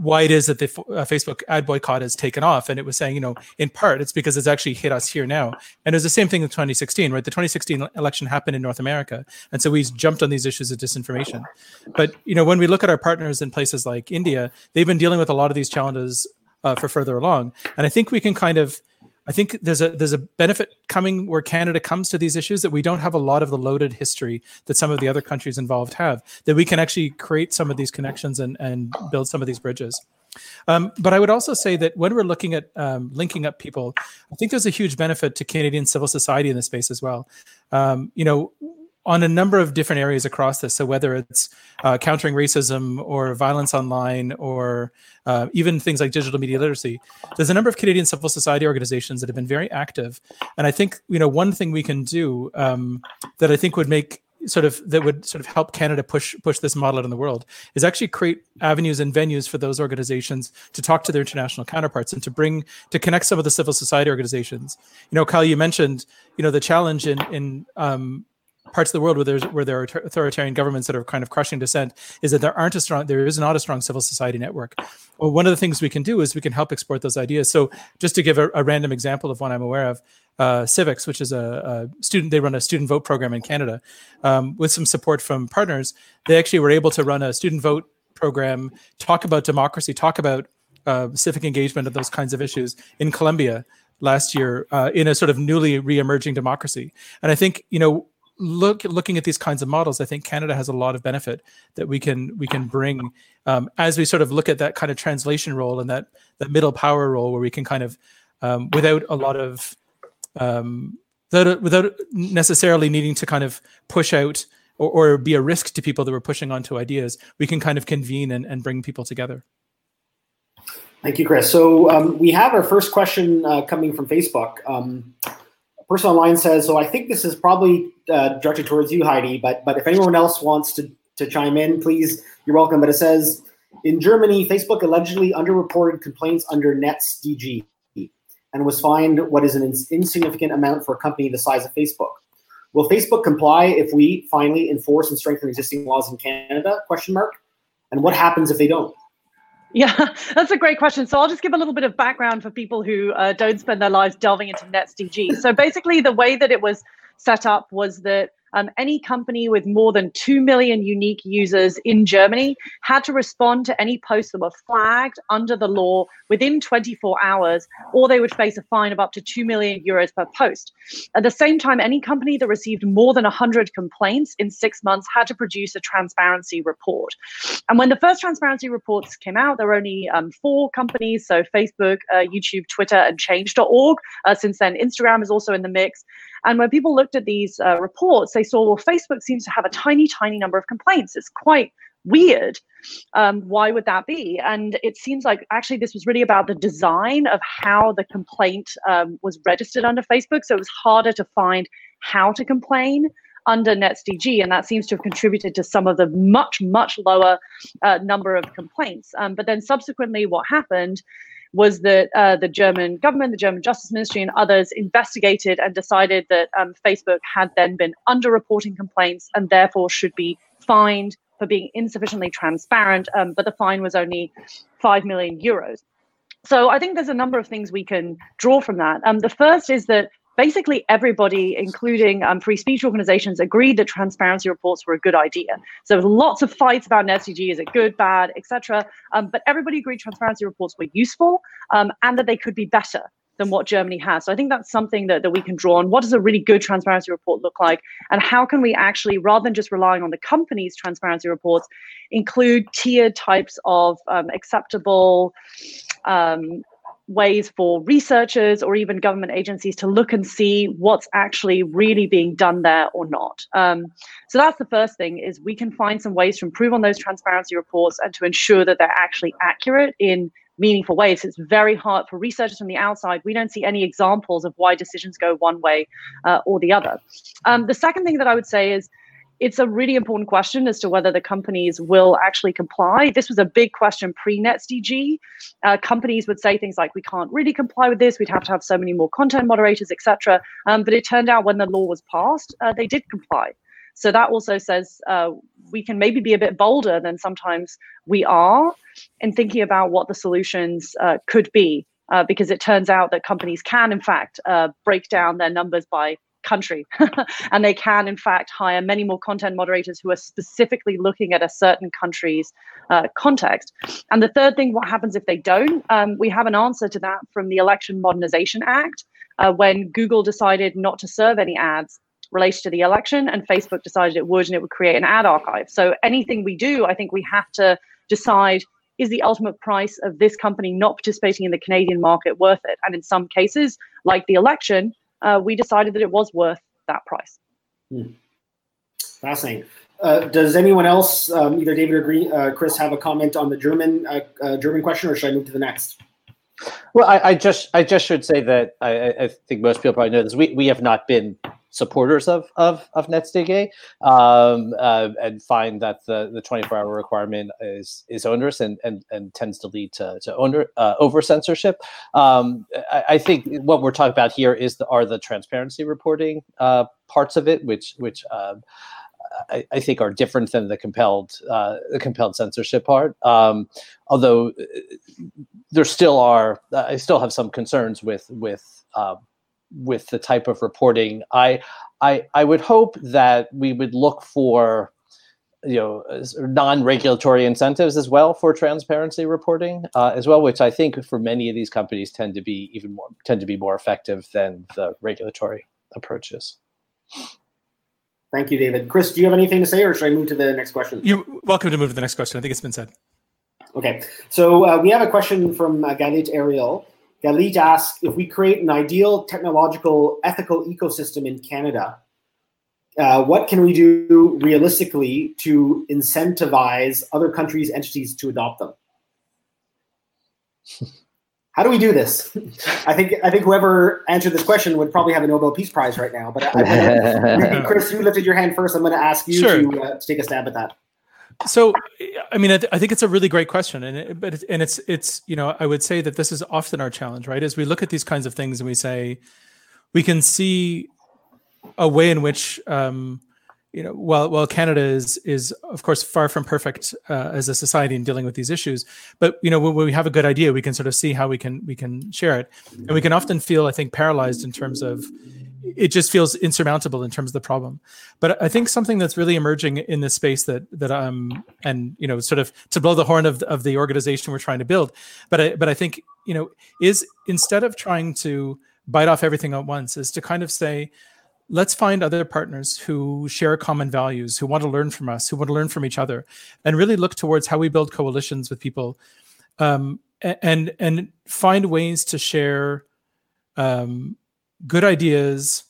why it is that the uh, Facebook ad boycott has taken off. And it was saying, you know, in part, it's because it's actually hit us here now. And it was the same thing in 2016, right? The 2016 election happened in North America. And so we jumped on these issues of disinformation. But, you know, when we look at our partners in places like India, they've been dealing with a lot of these challenges uh, for further along. And I think we can kind of I think there's a there's a benefit coming where Canada comes to these issues that we don't have a lot of the loaded history that some of the other countries involved have. That we can actually create some of these connections and and build some of these bridges. Um, but I would also say that when we're looking at um, linking up people, I think there's a huge benefit to Canadian civil society in this space as well. Um, you know, on a number of different areas across this. So whether it's uh, countering racism or violence online or uh, even things like digital media literacy, there's a number of Canadian civil society organizations that have been very active. And I think you know one thing we can do um, that I think would make sort of that would sort of help Canada push push this model out in the world is actually create avenues and venues for those organizations to talk to their international counterparts and to bring to connect some of the civil society organizations. You know, Kyle, you mentioned you know the challenge in in um, parts of the world where there's where there are authoritarian governments that are kind of crushing dissent is that there aren't a strong there is not a strong civil society network. Well one of the things we can do is we can help export those ideas. So just to give a, a random example of one i'm aware of uh, CIVIX which is a, a, student they run a student vote program in canada um, with some support from partners. They actually were able to run a student vote program talk about democracy talk about uh, civic engagement of those kinds of issues in colombia last year uh, in a sort of newly re-emerging democracy. And i think you know look looking at these kinds of models, I think Canada has a lot of benefit that we can we can bring um, as we sort of look at that kind of translation role and that that middle power role where we can kind of um, without a lot of um, without, without necessarily needing to kind of push out or, or be a risk to people that we're pushing onto ideas, we can kind of convene and, and bring people together. Thank you, Chris. So um, we have our first question uh, coming from Facebook. Um, person online says, so I think this is probably uh, directed towards you, Heidi, but but if anyone else wants to, to chime in, please, you're welcome. But it says, in Germany, Facebook allegedly underreported complaints under NetzDG and was fined what is an insignificant amount for a company the size of Facebook. Will Facebook comply if we finally enforce and strengthen existing laws in Canada? Question mark. And what happens if they don't? Yeah, (laughs) that's a great question. So I'll just give a little bit of background for people who uh, don't spend their lives delving into NetzDG. So basically, the way that it was set up was that um, any company with more than 2 million unique users in Germany had to respond to any posts that were flagged under the law within 24 hours, or they would face a fine of up to 2 million euros per post. At the same time, any company that received more than 100 complaints in six months had to produce a transparency report. And when the first transparency reports came out, there were only um, four companies so Facebook, uh, YouTube, Twitter, and Change.org. Uh, since then, Instagram is also in the mix. And when people looked at these uh, reports, they saw, well, Facebook seems to have a tiny, tiny number of complaints. It's quite weird. Um, why would that be? And it seems like actually this was really about the design of how the complaint um, was registered under Facebook. So it was harder to find how to complain under NetzDG, and that seems to have contributed to some of the much, much lower uh, number of complaints. Um, but then subsequently, what happened was that uh, the German government, the German Justice Ministry, and others investigated and decided that um, Facebook had then been underreporting complaints and therefore should be fined for being insufficiently transparent. Um, but the fine was only 5 million euros. So I think there's a number of things we can draw from that. Um, the first is that basically everybody, including um, free speech organizations, agreed that transparency reports were a good idea. So lots of fights about NetzDG, is it good, bad, etc. Um, but everybody agreed transparency reports were useful um, and that they could be better than what Germany has. So I think that's something that, that we can draw on. What does a really good transparency report look like? And how can we actually, rather than just relying on the company's transparency reports, include tiered types of um, acceptable um, ways for researchers or even government agencies to look and see what's actually really being done there or not. Um, so that's the first thing is we can find some ways to improve on those transparency reports and to ensure that they're actually accurate in meaningful ways. It's very hard for researchers from the outside. We don't see any examples of why decisions go one way uh, or the other. Um, the second thing that I would say is it's a really important question as to whether the companies will actually comply. This was a big question pre NetzDG. Uh, companies would say things like, "We can't really comply with this. We'd have to have so many more content moderators, etc." Um, but it turned out when the law was passed, uh, they did comply. So that also says uh, we can maybe be a bit bolder than sometimes we are in thinking about what the solutions uh, could be, uh, because it turns out that companies can, in fact, uh, break down their numbers by country. (laughs) and they can, in fact, hire many more content moderators who are specifically looking at a certain country's uh, context. And the third thing, what happens if they don't? Um, we have an answer to that from the Election Modernization Act uh, when Google decided not to serve any ads related to the election and Facebook decided it would and it would create an ad archive. So anything we do, I think we have to decide is the ultimate price of this company not participating in the Canadian market worth it? And in some cases, like the election, uh, we decided that it was worth that price. Hmm. Fascinating. Uh, does anyone else, um, either David or Greene, uh, Chris, have a comment on the German uh, uh, German question, or should I move to the next? Well, I, I just I just should say that I, I, think most people probably know this. We we have not been supporters of of of NetzDG um, uh, and find that the the 24 hour requirement is is onerous and and, and tends to lead to to owner, uh, over censorship. Um, I, I, think what we're talking about here is the are the transparency reporting uh, parts of it, which which. Um, I, I, think are different than the compelled uh, the compelled censorship part. Um, although uh, there still are, I still have some concerns with with um, with the type of reporting. I, I, I would hope that we would look for you know non-regulatory incentives as well for transparency reporting uh, as well which i think for many of these companies tend to be even more tend to be more effective than the regulatory approaches. Thank you david. Chris do you have anything to say or should i move to the next question? You're welcome to move to the next question. I think it's been said. Okay. So uh, we have a question from uh, galit ariel Galit asks if we create an ideal technological ethical ecosystem in Canada, uh, what can we do realistically to incentivize other countries' entities to adopt them? (laughs) How do we do this? I think I think whoever answered this question would probably have a Nobel Peace Prize right now. But I, I, (laughs) Chris, you lifted your hand first. I'm going to ask you sure. to, uh, to take a stab at that so i mean I, th- I, think it's a really great question and it, but and it's it's you know i would say that this is often our challenge right? As we look at these kinds of things and we say we can see a way in which um, you know while while canada is is of course far from perfect uh, as a society in dealing with these issues but you know when, when we have a good idea we can sort of see how we can we can share it. And we can often feel i think paralyzed in terms of it just feels insurmountable in terms of the problem. But I think something that's really emerging in this space that that um and you know sort of to blow the horn of of the organization we're trying to build, but I but I think you know is instead of trying to bite off everything at once, is to kind of say let's find other partners who share common values, who want to learn from us, who want to learn from each other, and really look towards how we build coalitions with people, um, and and find ways to share um, good ideas,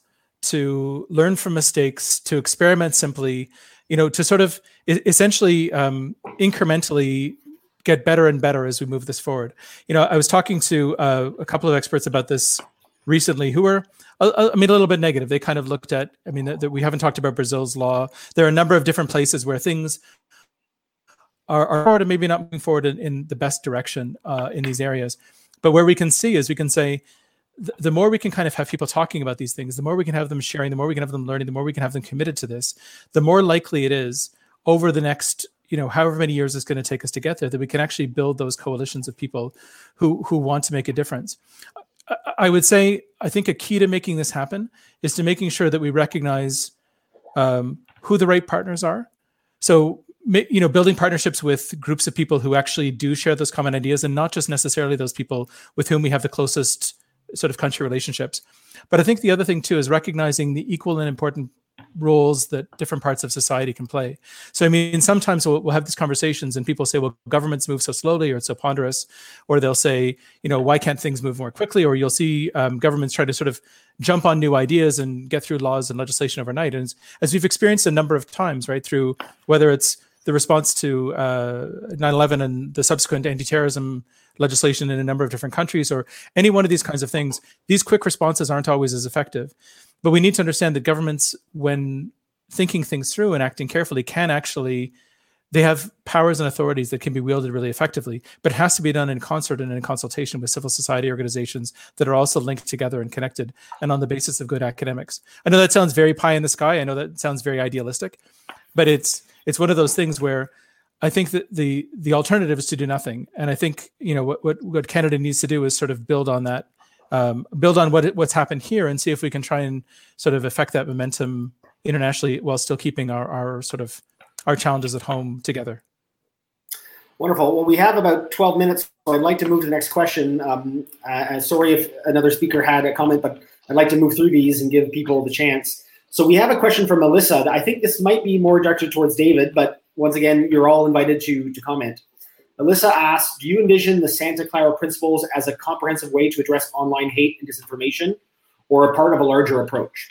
to learn from mistakes, to experiment simply, you know, to sort of essentially um, incrementally get better and better as we move this forward. You know, I was talking to uh, a couple of experts about this recently who were I mean, a little bit negative. They kind of looked at, I mean, that we haven't talked about Brazil's law. There are a number of different places where things are, are and maybe not moving forward in, in the best direction uh, in these areas. But where we can see is we can say, the, more we can kind of have people talking about these things, the more we can have them sharing, the more we can have them learning, the more we can have them committed to this, the more likely it is over the next you know however many years it's going to take us to get there that we can actually build those coalitions of people who who want to make a difference. I would say i think a key to making this happen is to making sure that we recognize um, who the right partners are. So you know building partnerships with groups of people who actually do share those common ideas and not just necessarily those people with whom we have the closest sort of country relationships. But I think the other thing too is recognizing the equal and important roles that different parts of society can play. So I mean, sometimes we'll, we'll, have these conversations and people say, well, governments move so slowly or it's so ponderous, or they'll say, you know, why can't things move more quickly? Or you'll see um, governments try to sort of jump on new ideas and get through laws and legislation overnight. And as, as we've experienced a number of times, right, through whether it's the response to uh, 9/11 and the subsequent anti-terrorism legislation in a number of different countries, or any one of these kinds of things, these quick responses aren't always as effective. But we need to understand that governments, when thinking things through and acting carefully, can actually they have powers and authorities that can be wielded really effectively, but it has to be done in concert and in consultation with civil society organizations that are also linked together and connected and on the basis of good academics. I know that sounds very pie in the sky. I know that sounds very idealistic, but it's it's one of those things where I think that the the alternative is to do nothing. And I think you know what what, what Canada needs to do is sort of build on that um, build on what what's happened here and see if we can try and sort of affect that momentum internationally while still keeping our, our sort of our challenges at home together. Wonderful. Well, we have about 12 minutes, so I'd like to move to the next question. Um, uh, sorry if another speaker had a comment, but I'd like to move through these and give people the chance. So we have a question from Melissa. I think this might be more directed towards David, but once again, you're all invited to, to comment. Melissa asks, do you envision the Santa Clara principles as a comprehensive way to address online hate and disinformation or a part of a larger approach?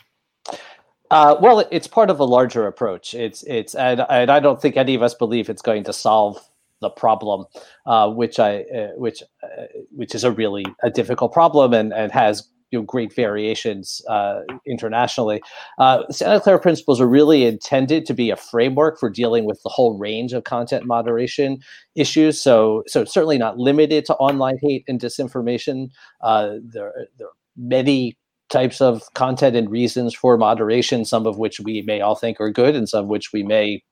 Uh, well, it's part of a larger approach. It's it's and, and I don't think any of us believe it's going to solve the problem, uh, which I uh, which uh, which is a really a difficult problem and and has you know, great variations uh, internationally. Uh, Santa Clara principles are really intended to be a framework for dealing with the whole range of content moderation issues. So, so certainly not limited to online hate and disinformation. Uh, there, there are many types of content and reasons for moderation, some of which we may all think are good and some of which we may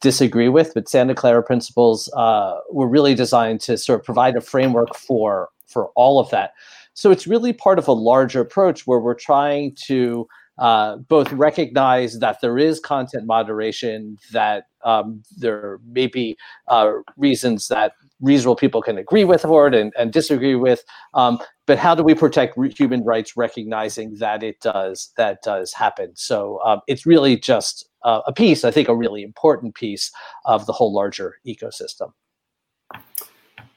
disagree with. But Santa Clara principles uh, were really designed to sort of provide a framework for for all of that. So it's really part of a larger approach where we're trying to uh, both recognize that there is content moderation, that um, there may be uh, reasons that reasonable people can agree with it and, and disagree with, um, but how do we protect re- human rights, recognizing that it does that does happen? So um, it's really just uh, a piece, I think, a really important piece of the whole larger ecosystem.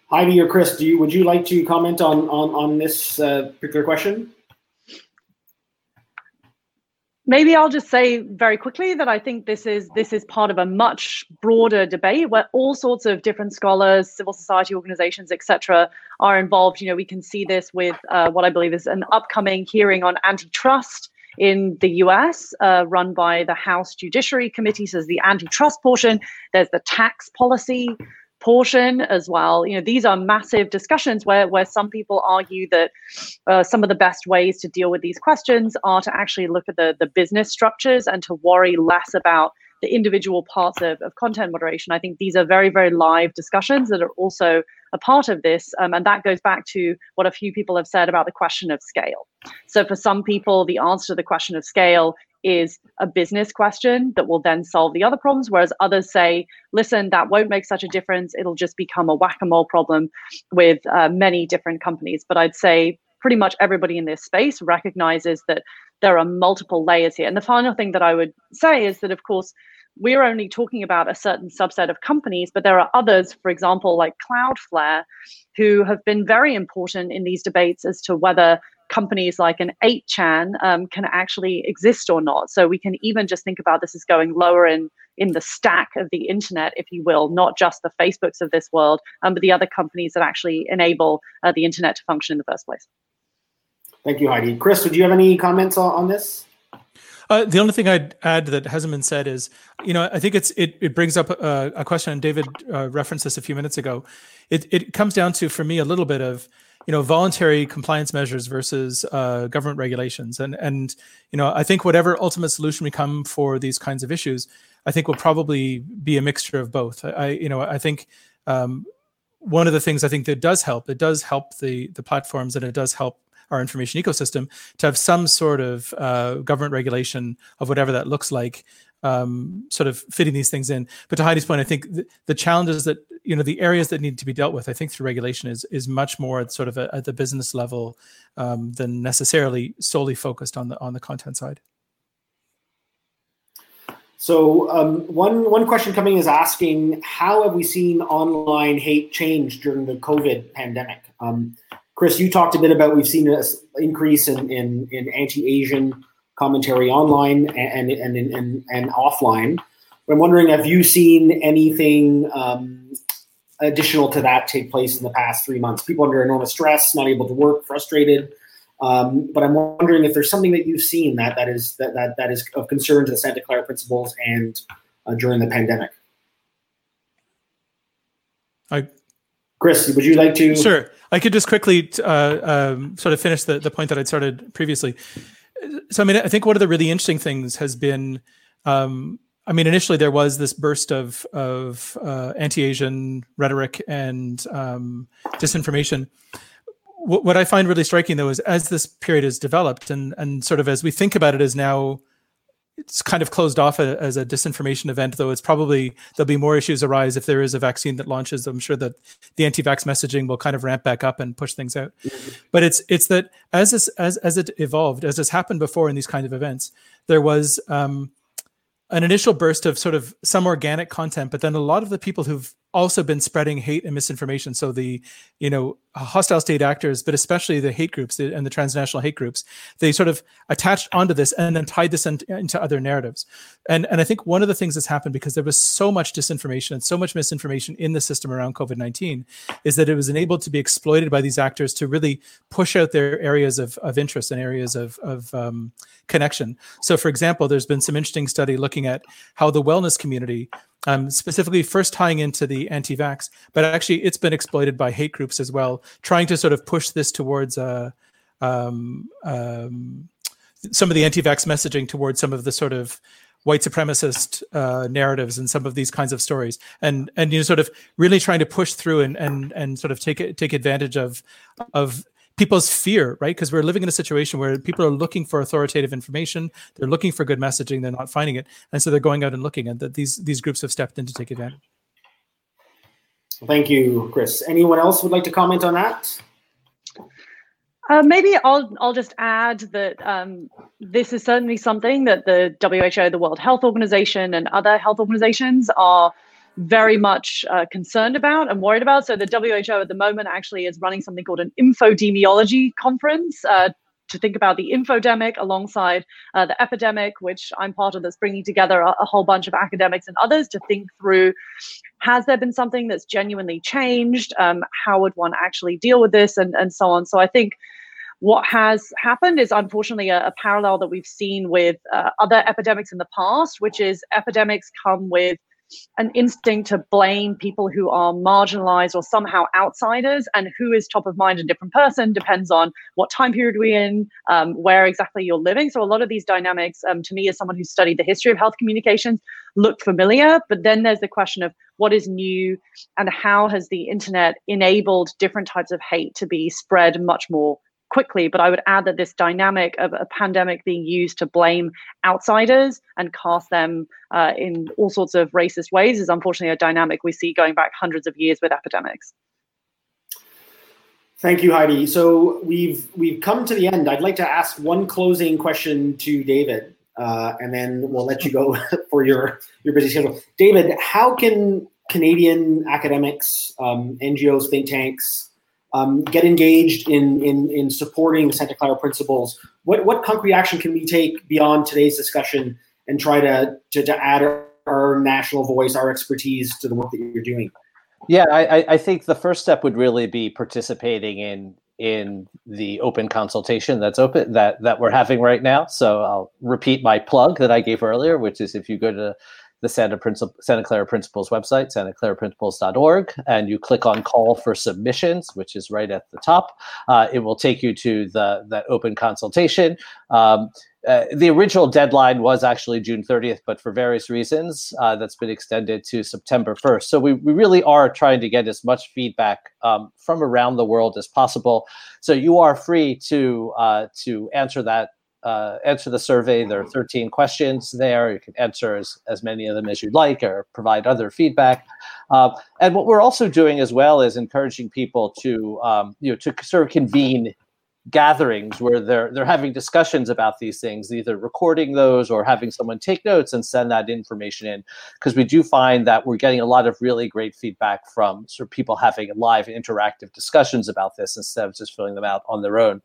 Heidi or Chris, do you would you like to comment on on on this uh, particular question? Maybe I'll just say very quickly that I think this is this is part of a much broader debate where all sorts of different scholars, civil society organizations, etc., are involved. You know, we can see this with uh, what I believe is an upcoming hearing on antitrust in the US, uh, run by the House Judiciary Committee. So there's the antitrust portion, there's the tax policy portion as well. You know, these are massive discussions where where some people argue that uh, some of the best ways to deal with these questions are to actually look at the the business structures and to worry less about the individual parts of, of content moderation. I think these are very, very live discussions that are also a part of this. Um, and that goes back to what a few people have said about the question of scale. So, for some people, the answer to the question of scale is a business question that will then solve the other problems. Whereas others say, listen, that won't make such a difference. It'll just become a whack a mole problem with uh, many different companies. But I'd say pretty much everybody in this space recognizes that there are multiple layers here. And the final thing that I would say is that, of course, we're only talking about a certain subset of companies, but there are others, for example, like Cloudflare, who have been very important in these debates as to whether companies like an 8chan um, can actually exist or not. So we can even just think about this as going lower in in the stack of the internet, if you will, not just the Facebooks of this world, um, but the other companies that actually enable uh, the internet to function in the first place. Thank you, Heidi. Chris, would you have any comments on, on this? Uh, the only thing I'd add that hasn't been said is, you know, I think it's it, it brings up a, a question, and David uh, referenced this a few minutes ago. It it comes down to for me a little bit of you know voluntary compliance measures versus uh, government regulations and and you know i think whatever ultimate solution we come for these kinds of issues i think will probably be a mixture of both i, you know i think um, one of the things i think that does help it does help the the platforms and it does help our information ecosystem to have some sort of uh, government regulation of whatever that looks like um, sort of fitting these things in. But to Heidi's point, I think the, the, challenges that you know the areas that need to be dealt with, I think through regulation is is much more at sort of a, at the business level um, than necessarily solely focused on the on the content side. So um, one one question coming is asking how have we seen online hate change during the COVID pandemic? Um, Chris, you talked a bit about we've seen an increase in in, in anti-Asian commentary online and and and, and, and offline. I'm wondering, have you seen anything um, additional to that take place in the past three months? People under enormous stress, not able to work, frustrated. Um, but I'm wondering if there's something that you've seen that that is that that, that is of concern to the Santa Clara principles and uh, during the pandemic. I, Chris, would you like to? Sure, I could just quickly uh, um, sort of finish the, the point that I'd started previously so I mean, I think one of the really interesting things has been, um, I mean, initially there was this burst of of uh, anti-Asian rhetoric and um, disinformation. what I find really striking though is as this period has developed and and sort of as we think about it as now it's kind of closed off a, as a disinformation event, though it's probably there'll be more issues arise if there is a vaccine that launches. I'm sure that the anti-vax messaging will kind of ramp back up and push things out. Mm-hmm. But it's it's that as this as as it evolved, as has happened before in these kind of events, there was um, an initial burst of sort of some organic content, but then a lot of the people who've also been spreading hate and misinformation. So the, you know, hostile state actors, but especially the hate groups and the transnational hate groups, they sort of attached onto this and then tied this in, into other narratives. And and I think one of the things that's happened because there was so much disinformation and so much misinformation in the system around COVID nineteen, is that it was enabled to be exploited by these actors to really push out their areas of, of interest and areas of of um, connection. So, for example, there's been some interesting study looking at how the wellness community um, specifically first tying into the anti-vax, but actually it's been exploited by hate groups as well, trying to sort of push this towards uh, um, um, some of the anti-vax messaging towards some of the sort of white supremacist uh, narratives and some of these kinds of stories, and and you know sort of really trying to push through and and and sort of take take advantage of of people's fear, right? Because we're living in a situation where people are looking for authoritative information, they're looking for good messaging, they're not finding it, and so they're going out and looking. And that these these groups have stepped in to take advantage. Thank you, Chris. Anyone else would like to comment on that? Uh, maybe I'll I'll just add that um, this is certainly something that the WHO, the World Health Organization, and other health organizations are very much uh, concerned about and worried about. So the WHO at the moment actually is running something called an infodemiology conference uh, to think about the infodemic alongside uh, the epidemic, which I'm part of that's bringing together a, a, whole bunch of academics and others to think through has there been something that's genuinely changed? Um, how would one actually deal with this? And, and so on. So I think what has happened is unfortunately a, a parallel that we've seen with uh, other epidemics in the past, which is epidemics come with an instinct to blame people who are marginalized or somehow outsiders and who is top of mind a different person depends on what time period we're in um, where exactly you're living. So a lot of these dynamics um, to me as someone who's studied the history of health communications look familiar but then there's the question of what is new and how has the internet enabled different types of hate to be spread much more quickly. But I would add that this dynamic of a pandemic being used to blame outsiders and cast them uh, in all sorts of racist ways is unfortunately a dynamic we see going back hundreds of years with epidemics. Thank you, Heidi. So we've we've come to the end. I'd like to ask one closing question to David, uh, and then we'll let you go (laughs) for your your busy schedule. David, how can Canadian academics, um, NGOs, think tanks, um, get engaged in, in, in supporting Santa Clara principles. What, what concrete action can we take beyond today's discussion and try to, to, to add our, our national voice, our expertise to the work that you're doing? Yeah, I, I think the first step would really be participating in in the open consultation that's open that that we're having right now. So I'll repeat my plug that I gave earlier, which is if you go to the Santa, Santa Clara Principles website, santaclaraprinciples.org, and you click on call for submissions, which is right at the top. Uh, it will take you to the that open consultation. Um, uh, the original deadline was actually June 30th, but for various reasons, uh, that's been extended to September 1st. So we, we really are trying to get as much feedback um, from around the world as possible. So you are free to uh, to answer that uh, answer the survey. There are 13 questions there. You can answer as, as many of them as you'd like or provide other feedback. Uh, and what we're also doing as well is encouraging people to, um, you know, to sort of convene gatherings where they're they're having discussions about these things, either recording those or having someone take notes and send that information in. Because we do find that we're getting a lot of really great feedback from sort of people having live interactive discussions about this instead of just filling them out on their own.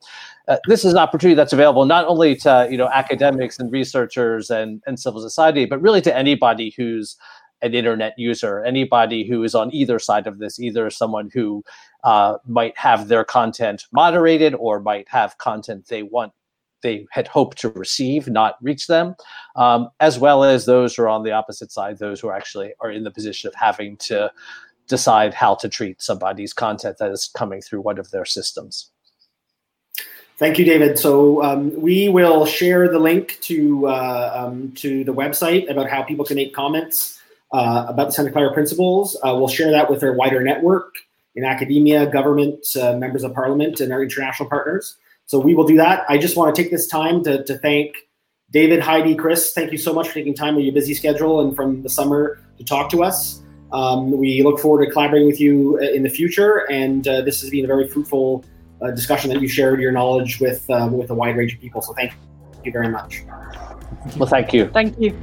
Uh, this is an opportunity that's available not only to you know academics and researchers and, and civil society, but really to anybody who's an internet user, anybody who is on either side of this, either someone who uh, might have their content moderated or might have content they want they had hoped to receive not reach them um, as well as those who are on the opposite side those who actually are in the position of having to decide how to treat somebody's content that is coming through one of their systems Thank you, David. So um, we will share the link to uh, um, to the website about how people can make comments uh, about the Santa Clara principles. Uh, we'll share that with our wider network in academia, government, uh, members of parliament, and our international partners. So we will do that. I just want to take this time to, to thank David, Heidi, Chris. Thank you so much for taking time with your busy schedule and from the summer to talk to us. Um, we look forward to collaborating with you uh, in the future, and uh, this has been a very fruitful uh, discussion that you shared your knowledge with uh, with a wide range of people. So thank you very much. Well, thank you. Thank you.